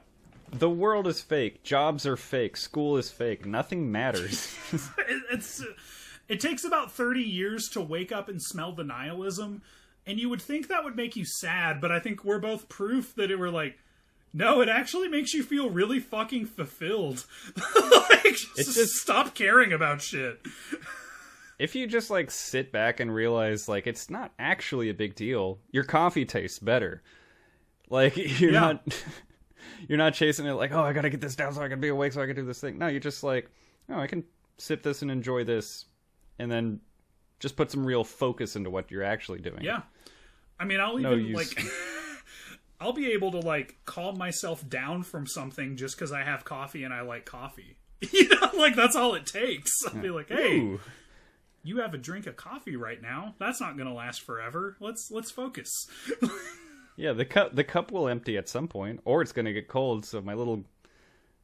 [SPEAKER 2] The world is fake. Jobs are fake. School is fake. Nothing matters.
[SPEAKER 1] It, it's it takes about 30 years to wake up and smell the nihilism and you would think that would make you sad but i think we're both proof that it were like no it actually makes you feel really fucking fulfilled. Like just,
[SPEAKER 2] just-
[SPEAKER 1] stop caring about shit
[SPEAKER 2] if you just like sit back and realize like it's not actually a big deal your coffee tastes better like you're
[SPEAKER 1] Yeah.
[SPEAKER 2] not you're not chasing it like oh i gotta get this down so i can be awake so i can do this thing no you're just like oh i can sip this and enjoy this and then just put some real focus into what you're actually doing
[SPEAKER 1] yeah i mean i'll
[SPEAKER 2] No
[SPEAKER 1] even
[SPEAKER 2] use.
[SPEAKER 1] like i'll be able to like calm myself down from something just because i have coffee and i like coffee you know like that's all it takes i'll be like hey
[SPEAKER 2] Ooh.
[SPEAKER 1] You have a drink of coffee right now. That's not going to last forever. Let's let's focus.
[SPEAKER 2] yeah the cup the cup will empty at some point or it's gonna get cold so my little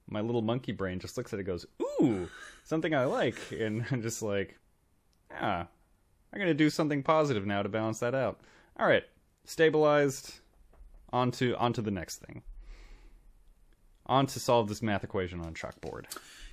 [SPEAKER 2] my little monkey brain just looks at it and goes ooh something i like and i'm just like ah I'm gonna do something positive now to balance that out. All right, stabilized. On to on to the next thing. On to solve this math equation on a chalkboard.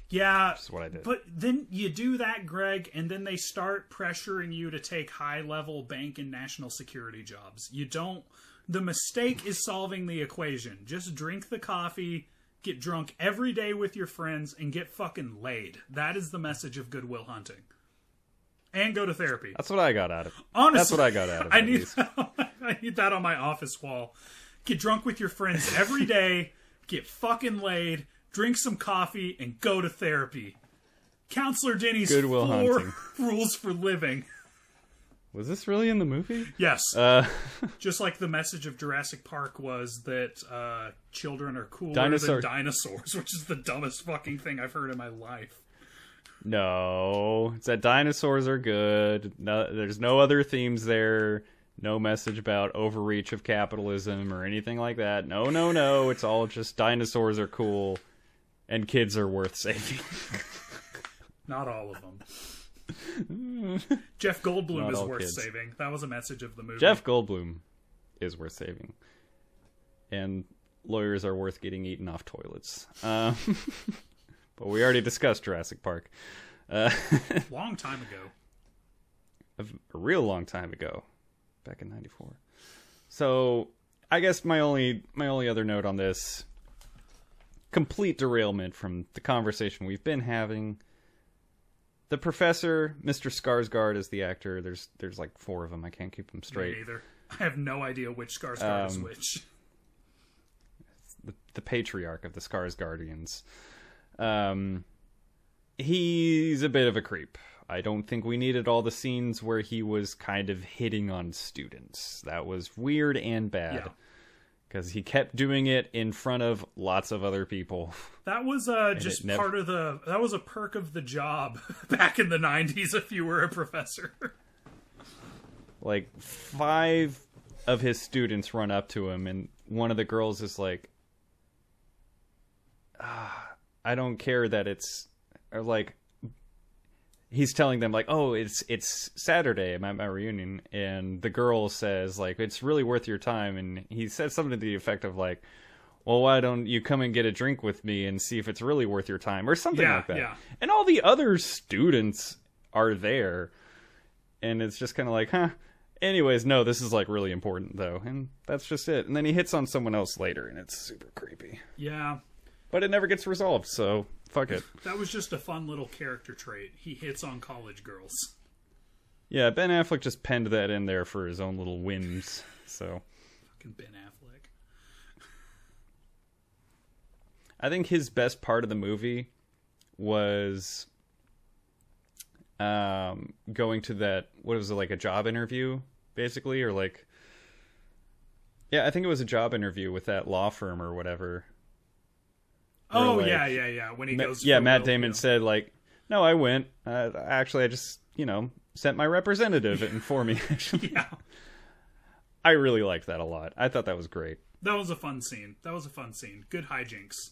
[SPEAKER 1] Yeah,
[SPEAKER 2] That's what I did.
[SPEAKER 1] But then you do that, Greg, and then they start pressuring you to take high level bank and national security jobs. You don't. The mistake is solving the equation. Just drink the coffee, get drunk every day with your friends, and get fucking laid. That is the message of Good Will Hunting. And go to therapy.
[SPEAKER 2] That's what I got out of it.
[SPEAKER 1] Honestly,
[SPEAKER 2] That's what I got out of it.
[SPEAKER 1] I need
[SPEAKER 2] least.
[SPEAKER 1] I need that on my office wall. Get drunk with your friends every day, get fucking laid, drink some coffee, and go to therapy. Counselor Denny's
[SPEAKER 2] Goodwill
[SPEAKER 1] four
[SPEAKER 2] Hunting.
[SPEAKER 1] rules for living.
[SPEAKER 2] Was this really in the movie?
[SPEAKER 1] Yes,
[SPEAKER 2] Uh,
[SPEAKER 1] just like the message of Jurassic Park was that uh, children are cooler
[SPEAKER 2] Dinosaur-
[SPEAKER 1] than dinosaurs, which is the dumbest fucking thing I've heard in my life.
[SPEAKER 2] no, it's that dinosaurs are good. No, there's no other themes there. No message about overreach of capitalism or anything like that. No, no, no. It's all just dinosaurs are cool, and kids are worth saving.
[SPEAKER 1] Not all of them. Jeff Goldblum
[SPEAKER 2] Not
[SPEAKER 1] is worth
[SPEAKER 2] kids.
[SPEAKER 1] saving. That was a message of the movie.
[SPEAKER 2] Jeff Goldblum is worth saving, and lawyers are worth getting eaten off toilets. Um, but we already discussed Jurassic Park uh,
[SPEAKER 1] long time ago.
[SPEAKER 2] a, a real long time ago, back in '94. So I guess my only my only other note on this complete derailment from the conversation we've been having. The professor, Mr. Skarsgård, is the actor. There's there's like four of them. I can't keep them
[SPEAKER 1] Me
[SPEAKER 2] straight.
[SPEAKER 1] neither. I have no idea which Skarsgård is
[SPEAKER 2] Um,
[SPEAKER 1] which.
[SPEAKER 2] the, the patriarch of the Scars Guardians. Um, he's a bit of a creep. I don't think we needed all the scenes where he was kind of hitting on students. That was weird and bad.
[SPEAKER 1] Yeah.
[SPEAKER 2] Because he kept doing it in front of lots of other people.
[SPEAKER 1] That was uh, just
[SPEAKER 2] never-
[SPEAKER 1] part of the. That was a perk of the job back in the '90s. If you were a professor,
[SPEAKER 2] like, five of his students run up to him, and one of the girls is like, ah, I don't care that it's. Or like, he's telling them like, "Oh, it's it's Saturday. I'm at my reunion," and the girl says like, "It's really worth your time," and he says something to the effect of like, "Well, why don't you come and get a drink with me and see if it's really worth your time," or something
[SPEAKER 1] Yeah,
[SPEAKER 2] like that.
[SPEAKER 1] yeah.
[SPEAKER 2] And all the other students are there, and it's just kind of like, huh. Anyways, no, this is like really important though, and that's just it. And then he hits on someone else later, and it's super creepy.
[SPEAKER 1] yeah,
[SPEAKER 2] But it never gets resolved, so fuck it.
[SPEAKER 1] that was just a fun little character trait. He hits on college girls.
[SPEAKER 2] Yeah, Ben Affleck just penned that in there for his own little whims. So
[SPEAKER 1] Fucking Ben Affleck.
[SPEAKER 2] I think his best part of the movie was um, going to that what was it like a job interview basically or like yeah I think it was a job interview with that law firm or whatever.
[SPEAKER 1] Oh
[SPEAKER 2] like-
[SPEAKER 1] yeah, yeah, yeah. When he
[SPEAKER 2] Ma-
[SPEAKER 1] goes,
[SPEAKER 2] yeah, Matt Damon
[SPEAKER 1] yeah.
[SPEAKER 2] said like, "No, I went. Uh, actually, I just you know sent my representative in for me." Actually,
[SPEAKER 1] Yeah,
[SPEAKER 2] I really liked that a lot. I thought that was great.
[SPEAKER 1] that was a fun scene. That was a fun scene. Good hijinks.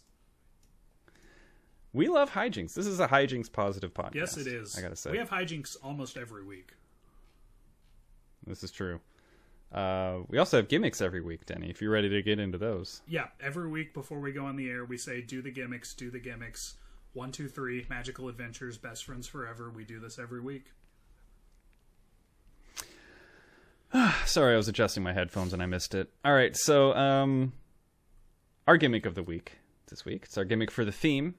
[SPEAKER 2] We love hijinks. This is a hijinks positive podcast.
[SPEAKER 1] Yes, it is.
[SPEAKER 2] I gotta say,
[SPEAKER 1] we have hijinks almost every week.
[SPEAKER 2] this is true. Uh, we also have gimmicks every week, Denny. If you're ready to get into those,
[SPEAKER 1] Yeah, every week before we go on the air, we say, do the gimmicks, do the gimmicks. One, two, three, magical adventures, best friends forever. We do this every week.
[SPEAKER 2] sorry, I was adjusting my headphones and I missed it. All right, so um, our gimmick of the week this week. It's our gimmick for the theme.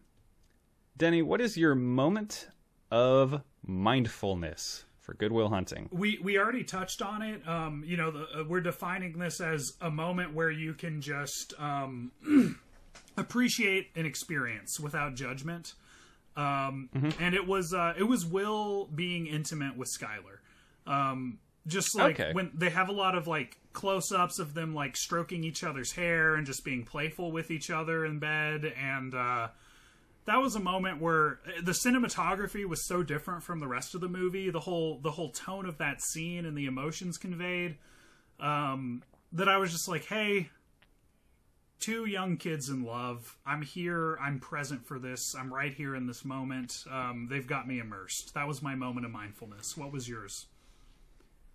[SPEAKER 2] Denny, what is your moment of mindfulness for Good Will Hunting?
[SPEAKER 1] We we already touched on it. Um, you know, the, uh, we're defining this as a moment where you can just um, appreciate an experience without judgment. Um, And it was uh, it was Will being intimate with Skylar. Um, just like
[SPEAKER 2] Okay.
[SPEAKER 1] when they have a lot of like close ups of them like stroking each other's hair and just being playful with each other in bed and uh, that was a moment where uh, the cinematography was so different from the rest of the movie. The whole the whole tone of that scene and the emotions conveyed um, that i was just like hey two young kids in love. I'm here. I'm present for this. I'm right here in this moment. Um, they've got me immersed. That was my moment of mindfulness. What was yours?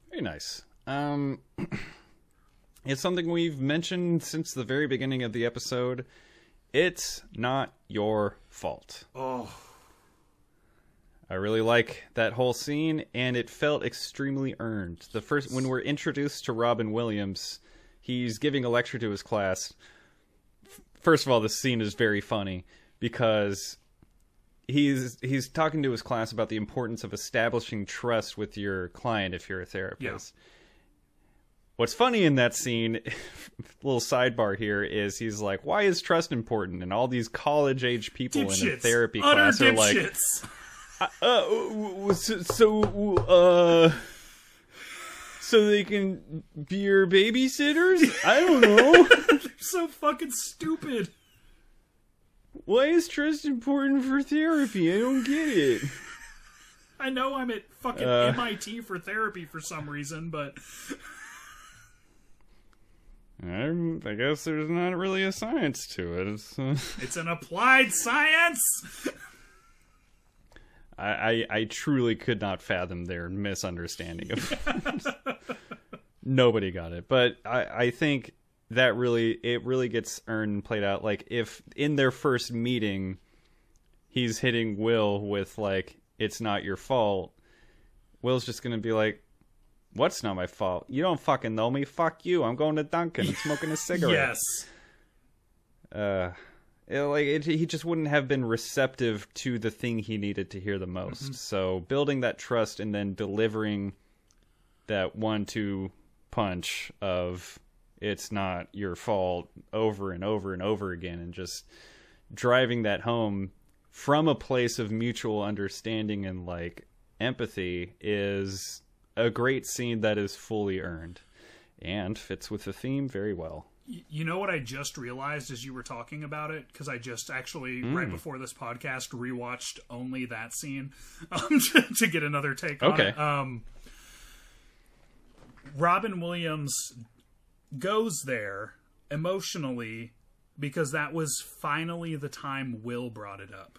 [SPEAKER 2] Very nice. Um, it's something we've mentioned since the very beginning of the episode. It's not your fault.
[SPEAKER 1] Oh,
[SPEAKER 2] I really like that whole scene, and it felt extremely earned. The first when we're introduced to Robin Williams, he's giving a lecture to his class. First of all, this scene is very funny because he's he's talking to his class about the importance of establishing trust with your client if you're a therapist. What's funny in that scene, little sidebar here, is he's like, "Why is trust important?" And all these college age people in a therapy
[SPEAKER 1] Utter
[SPEAKER 2] class are like,
[SPEAKER 1] dipshits.
[SPEAKER 2] uh, so, so, uh, so they can be your babysitters? I don't know.
[SPEAKER 1] They're so fucking stupid.
[SPEAKER 2] Why is trust important for therapy? I don't get it.
[SPEAKER 1] I know I'm at fucking
[SPEAKER 2] Uh.
[SPEAKER 1] MIT for therapy for some reason, but
[SPEAKER 2] I guess there's not really a science to it. It's, uh,
[SPEAKER 1] it's an applied science.
[SPEAKER 2] I, I, I truly could not fathom their misunderstanding of that. Nobody got it, but I, I think that really it really gets earned and played out. Like if in their first meeting, he's hitting Will with like "It's not your fault." Will's just gonna be like, "What's not my fault? You don't fucking know me. Fuck you. I'm going to Dunkin' and smoking a cigarette."
[SPEAKER 1] Yes.
[SPEAKER 2] uh it, like it, he just wouldn't have been receptive to the thing he needed to hear the most so building that trust and then delivering that one two punch of it's not your fault over and over and over again and just driving that home from a place of mutual understanding and like empathy is a great scene that is fully earned and fits with the theme very well
[SPEAKER 1] You know what I just realized as you were talking about it? Because I just actually, right
[SPEAKER 2] Mm.
[SPEAKER 1] before this podcast, rewatched only that scene um, to, to get another take on
[SPEAKER 2] Okay.
[SPEAKER 1] it. Um, Robin Williams goes there emotionally because that was finally the time Will brought it up.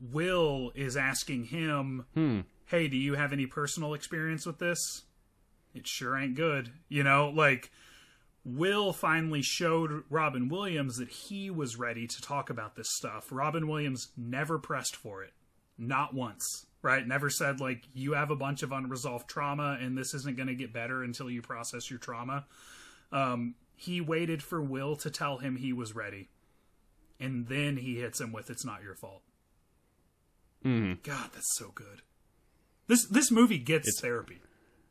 [SPEAKER 1] Will is asking him,
[SPEAKER 2] Hmm.
[SPEAKER 1] Hey, do you have any personal experience with this? It sure ain't good. You know, like, Will finally showed Robin Williams that he was ready to talk about this stuff. Robin Williams never pressed for it. Not once. Right? Never said, like, you have a bunch of unresolved trauma and this isn't going to get better until you process your trauma. Um, he waited for Will to tell him he was ready. And then he hits him with, it's not your fault.
[SPEAKER 2] Mhm.
[SPEAKER 1] God, that's so good. This this movie gets therapy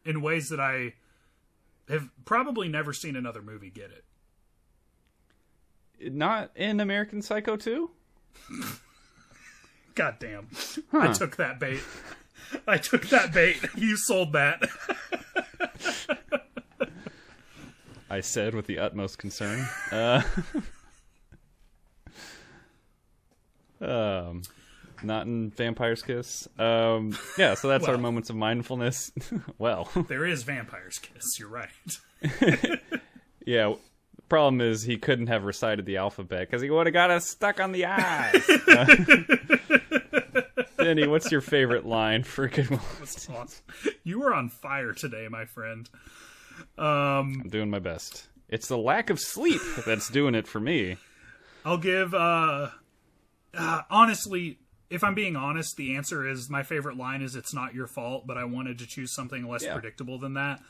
[SPEAKER 1] in ways that I have probably never seen another movie get it.
[SPEAKER 2] not in American Psycho 2?
[SPEAKER 1] God damn. I took that bait. I took that bait. You sold that.
[SPEAKER 2] I said with the utmost concern. Uh, um, not in Vampire's Kiss. Um, yeah, so that's our moments of mindfulness. well,
[SPEAKER 1] There is Vampire's Kiss, you're right.
[SPEAKER 2] yeah. Problem is, he couldn't have recited the alphabet because he would have got us stuck on the eyes. Denny, what's your favorite line for Good Will?
[SPEAKER 1] That's awesome. You were on fire today, my friend. Um
[SPEAKER 2] I'm doing my best. It's the lack of sleep that's doing it for me.
[SPEAKER 1] I'll give uh, uh honestly if I'm being honest, the answer is my favorite line is it's not your fault, but I wanted to choose something less
[SPEAKER 2] Yeah.
[SPEAKER 1] predictable than that.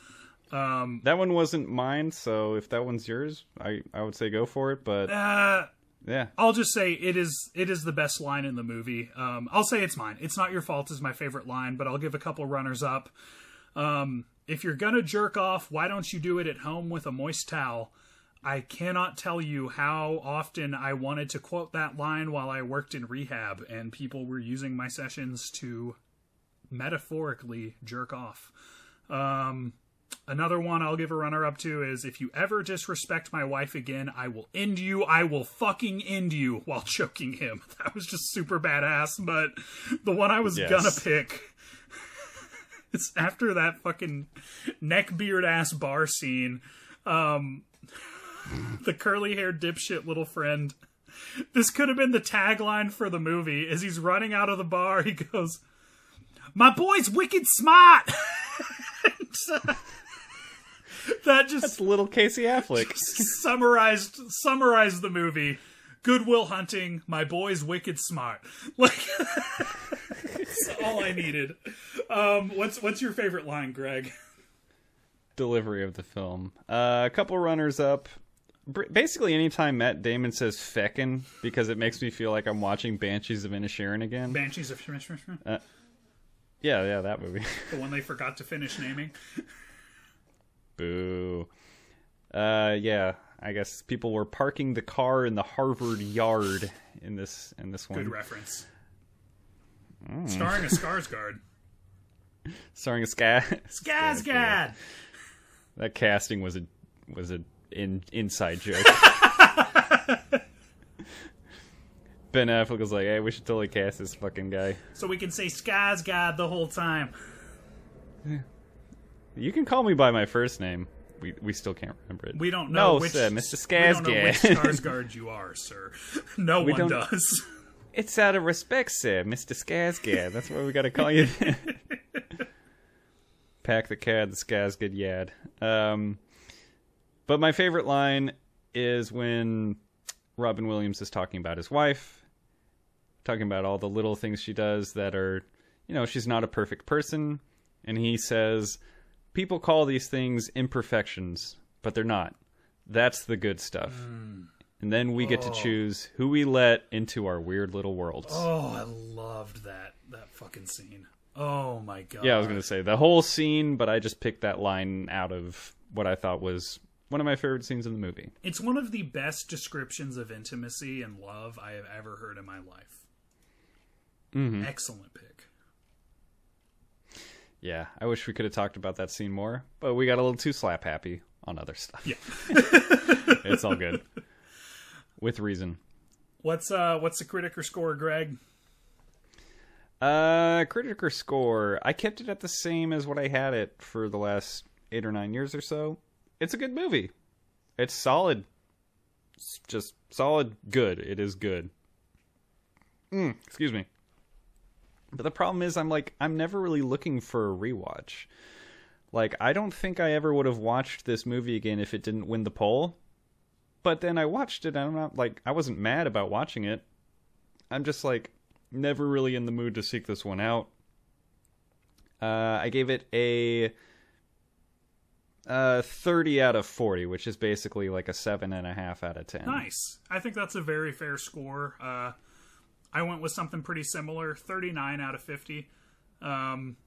[SPEAKER 2] That one wasn't mine, so if that one's yours, I, I would say go for it. But
[SPEAKER 1] Uh
[SPEAKER 2] yeah,
[SPEAKER 1] I'll just say it is it is the best line in the movie. Um, I'll say it's mine. It's not your fault is my favorite line, but I'll give a couple runners up. Um, if you're gonna jerk off, why don't you do it at home with a moist towel? I cannot tell you how often I wanted to quote that line while I worked in rehab, and people were using my sessions to metaphorically jerk off. Um, Another one I'll give a runner up to is if you ever disrespect my wife again, I will end you. I will fucking end you while choking him. That was just super badass, but the one I was
[SPEAKER 2] Yes.
[SPEAKER 1] gonna pick is after that fucking neckbeard ass bar scene. Um, the curly haired dipshit little friend. This could have been the tagline for the movie. As he's running out of the bar, he goes, My boy's wicked smart! that just
[SPEAKER 2] It's little Casey Affleck.
[SPEAKER 1] summarized summarized the movie. Good Will Hunting, my boy's wicked smart. Like that's all I needed. Um, what's what's your favorite line, Greg?
[SPEAKER 2] Delivery of the film. Uh, a couple runners up. Basically, anytime Matt Damon says "feckin'," because it makes me feel like I'm watching Banshees of Inisherin again.
[SPEAKER 1] Banshees of Shmish,
[SPEAKER 2] yeah, yeah, that movie.
[SPEAKER 1] the one they forgot to finish naming.
[SPEAKER 2] Boo. Uh, yeah, I guess people were parking the car in the Harvard yard in this in this one.
[SPEAKER 1] Good reference. Starring a Skarsgård.
[SPEAKER 2] Starring a ska.
[SPEAKER 1] Skarsgård.
[SPEAKER 2] That casting was a was a in inside joke. ben Affleck was like, "Hey, we should totally cast this fucking guy."
[SPEAKER 1] So we can say Skarsgård the whole time. Yeah.
[SPEAKER 2] You can call me by my first name. We we still can't remember it.
[SPEAKER 1] We don't know
[SPEAKER 2] No,
[SPEAKER 1] which
[SPEAKER 2] sir, Mr.
[SPEAKER 1] We don't know which
[SPEAKER 2] Skarsgård.
[SPEAKER 1] Skarsgård you are, sir. No
[SPEAKER 2] We
[SPEAKER 1] one does.
[SPEAKER 2] It's out of respect, sir, Mr. Skarsgård. That's why we gotta call you. Pack the cad, the Skarsgård yad. Um, but my favorite line is when Robin Williams is talking about his wife, talking about all the little things she does that are, you know, she's not a perfect person, and he says, "People call these things imperfections, but they're not. That's the good stuff." Mm. And then we get to oh. choose who we let into our weird little worlds.
[SPEAKER 1] Oh, I loved that that fucking scene. Oh my god.
[SPEAKER 2] Yeah, I was gonna say the whole scene, but I just picked that line out of what I thought was one of my favorite scenes in the movie.
[SPEAKER 1] It's one of the best descriptions of intimacy and love I have ever heard in my life.
[SPEAKER 2] Mm-hmm.
[SPEAKER 1] Excellent pick.
[SPEAKER 2] Yeah, I wish we could have talked about that scene more, but we got a little too slap happy on other stuff.
[SPEAKER 1] Yeah.
[SPEAKER 2] it's all good. With reason.
[SPEAKER 1] What's uh what's the Criticker score, Greg?
[SPEAKER 2] Uh Criticker score. I kept it at the same as what I had it for the last eight or nine years or so. It's a good movie. It's solid. It's just solid good. It is good. Mm, excuse me. But the problem is I'm like I'm never really looking for a rewatch. Like I don't think I ever would have watched this movie again if it didn't win the poll. But then I watched it I'm not like I wasn't mad about watching it. I'm just like never really in the mood to seek this one out. Uh, I gave it a uh, 30 out of 40, which is basically like a seven and a half out of 10.
[SPEAKER 1] Nice. I think that's a very fair score. Uh I went with something pretty similar, 39 out of 50. Um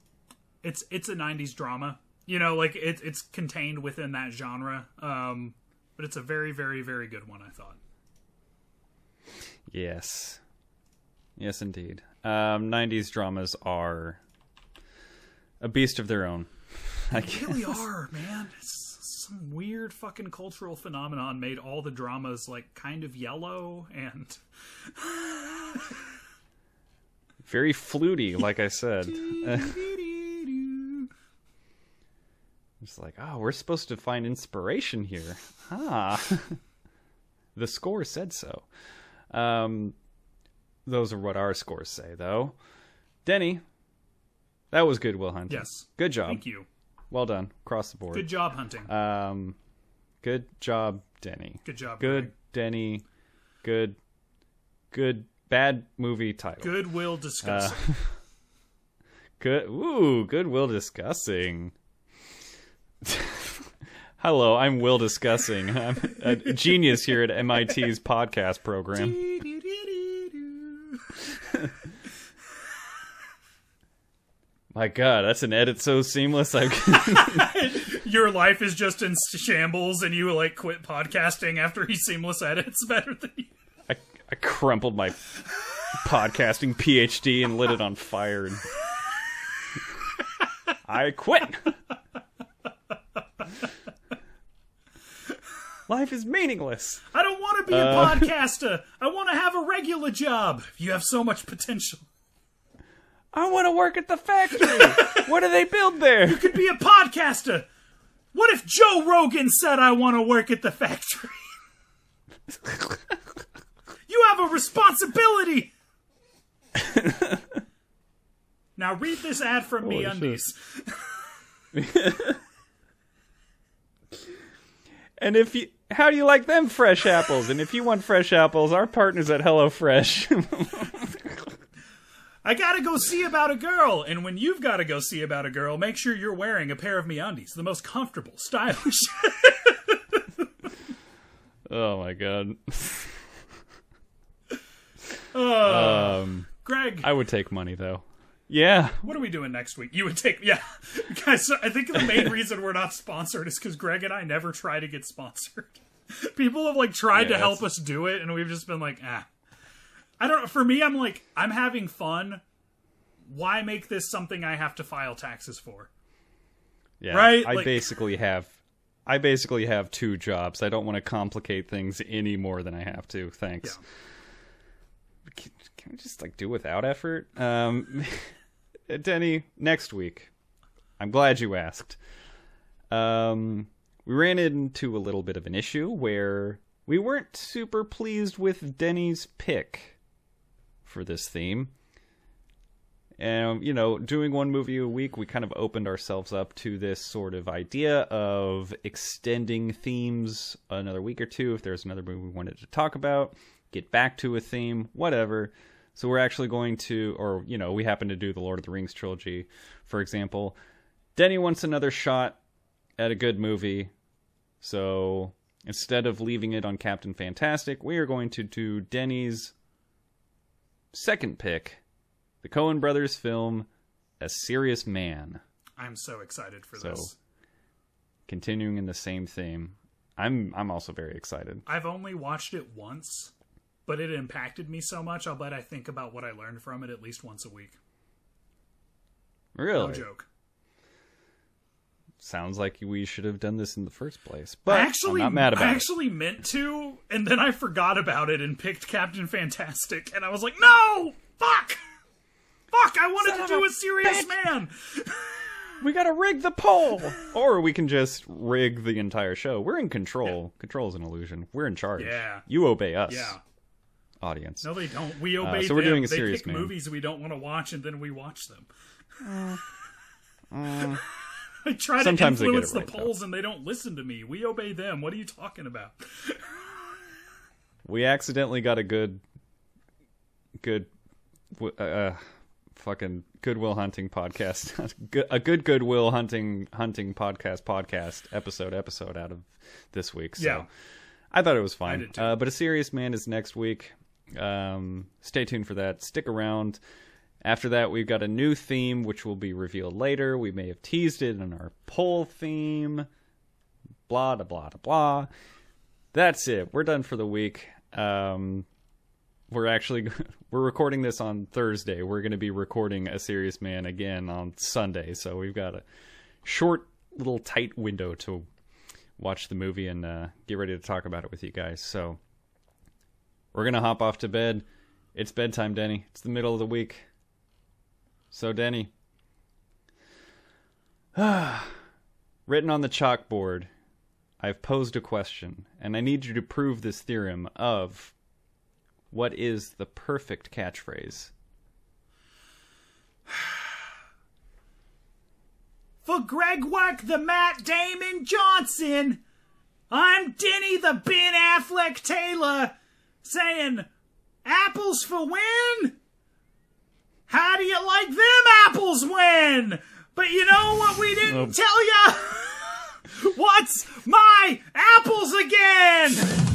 [SPEAKER 1] it's it's a 90s drama. You know, like it, it's contained within that genre. Um but it's a very very very good one, I thought.
[SPEAKER 2] Yes. Yes, indeed. Um, 90s dramas are a beast of their own. I
[SPEAKER 1] They
[SPEAKER 2] guess.
[SPEAKER 1] really are, man. It's some weird fucking cultural phenomenon made all the dramas like kind of yellow and
[SPEAKER 2] Very fluty, like I said. It's like, oh, we're supposed to find inspiration here. Ah. the score said so. Um, those are what our scores say, though. Denny, that was good, Will Hunting.
[SPEAKER 1] Yes.
[SPEAKER 2] Good job.
[SPEAKER 1] Thank you.
[SPEAKER 2] Well done. Across the board.
[SPEAKER 1] Good job hunting.
[SPEAKER 2] Um, good job, Denny.
[SPEAKER 1] Good job.
[SPEAKER 2] Good,
[SPEAKER 1] Greg.
[SPEAKER 2] Denny. Good, good, bad movie title.
[SPEAKER 1] Goodwill discussing.
[SPEAKER 2] Good. Ooh, Goodwill discussing. Hello, I'm Will discussing. I'm a genius here at MIT's podcast program. My God, that's an edit so seamless. I
[SPEAKER 1] Your life is just in shambles, and you like quit podcasting after he seamless edits better than you.
[SPEAKER 2] I, I crumpled my podcasting PhD and lit it on fire. And... I quit. Life is meaningless.
[SPEAKER 1] I don't want to be a
[SPEAKER 2] Uh.
[SPEAKER 1] podcaster. I want to have a regular job. You have so much potential.
[SPEAKER 2] I want to work at the factory. what do they build there?
[SPEAKER 1] You could be a podcaster. What if Joe Rogan said I want to work at the factory? you have a responsibility. now read this ad from me
[SPEAKER 2] Holy
[SPEAKER 1] undies.
[SPEAKER 2] and if you, how do you like them fresh apples? And if you want fresh apples, our partners at HelloFresh.
[SPEAKER 1] I gotta go see about a girl, and when you've gotta go see about a girl, make sure you're wearing a pair of MeUndies, the most comfortable, stylish.
[SPEAKER 2] oh my god.
[SPEAKER 1] Uh,
[SPEAKER 2] Um,
[SPEAKER 1] Greg,
[SPEAKER 2] I would take money though. Yeah.
[SPEAKER 1] what are we doing next week? You would take, yeah, guys. I think the main reason we're not sponsored is because Greg and I never try to get sponsored. People have like tried
[SPEAKER 2] Yeah,
[SPEAKER 1] to help us do it, and we've just been like, ah. I don't. Know. For me, I'm like, I'm having fun. Why make this something I have to file taxes for?
[SPEAKER 2] Yeah.
[SPEAKER 1] Right?
[SPEAKER 2] I
[SPEAKER 1] Like-
[SPEAKER 2] basically have I basically have two jobs. I don't want to complicate things any more than I have to. Thanks. Can, can we just like do without effort? Um Denny, next week. I'm glad you asked. Um we ran into a little bit of an issue where we weren't super pleased with Denny's pick for this theme. And, you know, doing one movie a week, we kind of opened ourselves up to this sort of idea of extending themes another week or two if there's another movie we wanted to talk about, get back to a theme, whatever. So we're actually going to, or, you know, we happen to do the Lord of the Rings trilogy, for example. Denny wants another shot at a good movie. So instead of leaving it on Captain Fantastic, we are going to do Denny's second pick the Coen brothers film A Serious Man,
[SPEAKER 1] I'm so excited for
[SPEAKER 2] So-
[SPEAKER 1] this.
[SPEAKER 2] continuing in the same theme. I'm I'm also very excited.
[SPEAKER 1] I've only watched it once, but it impacted me so much. I'll bet I think about what I learned from it at least once a week.
[SPEAKER 2] Really?
[SPEAKER 1] No joke.
[SPEAKER 2] Sounds like we should have done this in the first place.
[SPEAKER 1] I
[SPEAKER 2] But
[SPEAKER 1] actually,
[SPEAKER 2] I'm not mad about
[SPEAKER 1] I
[SPEAKER 2] it.
[SPEAKER 1] actually meant to, and then I forgot about it and picked Captain Fantastic, and I was like, no, fuck, fuck, I wanted
[SPEAKER 2] Son
[SPEAKER 1] to do
[SPEAKER 2] a
[SPEAKER 1] a serious
[SPEAKER 2] bitch.
[SPEAKER 1] man.
[SPEAKER 2] We gotta rig the poll, or we can just rig the entire show. We're in control. Control is an illusion. We're in charge.
[SPEAKER 1] Yeah.
[SPEAKER 2] You obey us,
[SPEAKER 1] Yeah,
[SPEAKER 2] audience.
[SPEAKER 1] no, they don't. We obey
[SPEAKER 2] Uh, so we're
[SPEAKER 1] them.
[SPEAKER 2] doing a
[SPEAKER 1] they
[SPEAKER 2] serious
[SPEAKER 1] pick
[SPEAKER 2] man.
[SPEAKER 1] movies we don't want to watch, and then we watch them.
[SPEAKER 2] Uh,
[SPEAKER 1] I try to
[SPEAKER 2] Sometimes get
[SPEAKER 1] influence
[SPEAKER 2] it
[SPEAKER 1] the
[SPEAKER 2] right, though.
[SPEAKER 1] polls, and they don't listen to me. We obey them. What are you talking about?
[SPEAKER 2] We accidentally got a good, good, uh, uh, fucking Good Will Hunting podcast, a good Goodwill Hunting hunting podcast podcast episode episode out of this week. So
[SPEAKER 1] Yeah.
[SPEAKER 2] I thought it was fine. Uh, but a serious man is next week. Um, stay tuned for that. Stick around. After that, we've got a new theme, which will be revealed later. We may have teased it in our poll theme. Blah, blah, da, blah. That's it. We're done for the week. Um, we're actually we're recording this on Thursday. We're going to be recording a Serious Man again on Sunday, so we've got a short little tight window to watch the movie and uh, get ready to talk about it with you guys. So we're gonna hop off to bed. It's bedtime, Denny. It's the middle of the week. So Denny, written on the chalkboard, I've posed a question, and I need you to prove this theorem of what is the perfect catchphrase.
[SPEAKER 1] For Greg Work, the Matt Damon Johnson, I'm Denny the Ben Affleck Taylor saying, Apples for win? How do you like them apples win? But you know what we didn't
[SPEAKER 2] Oh.
[SPEAKER 1] tell ya? What's my apples again?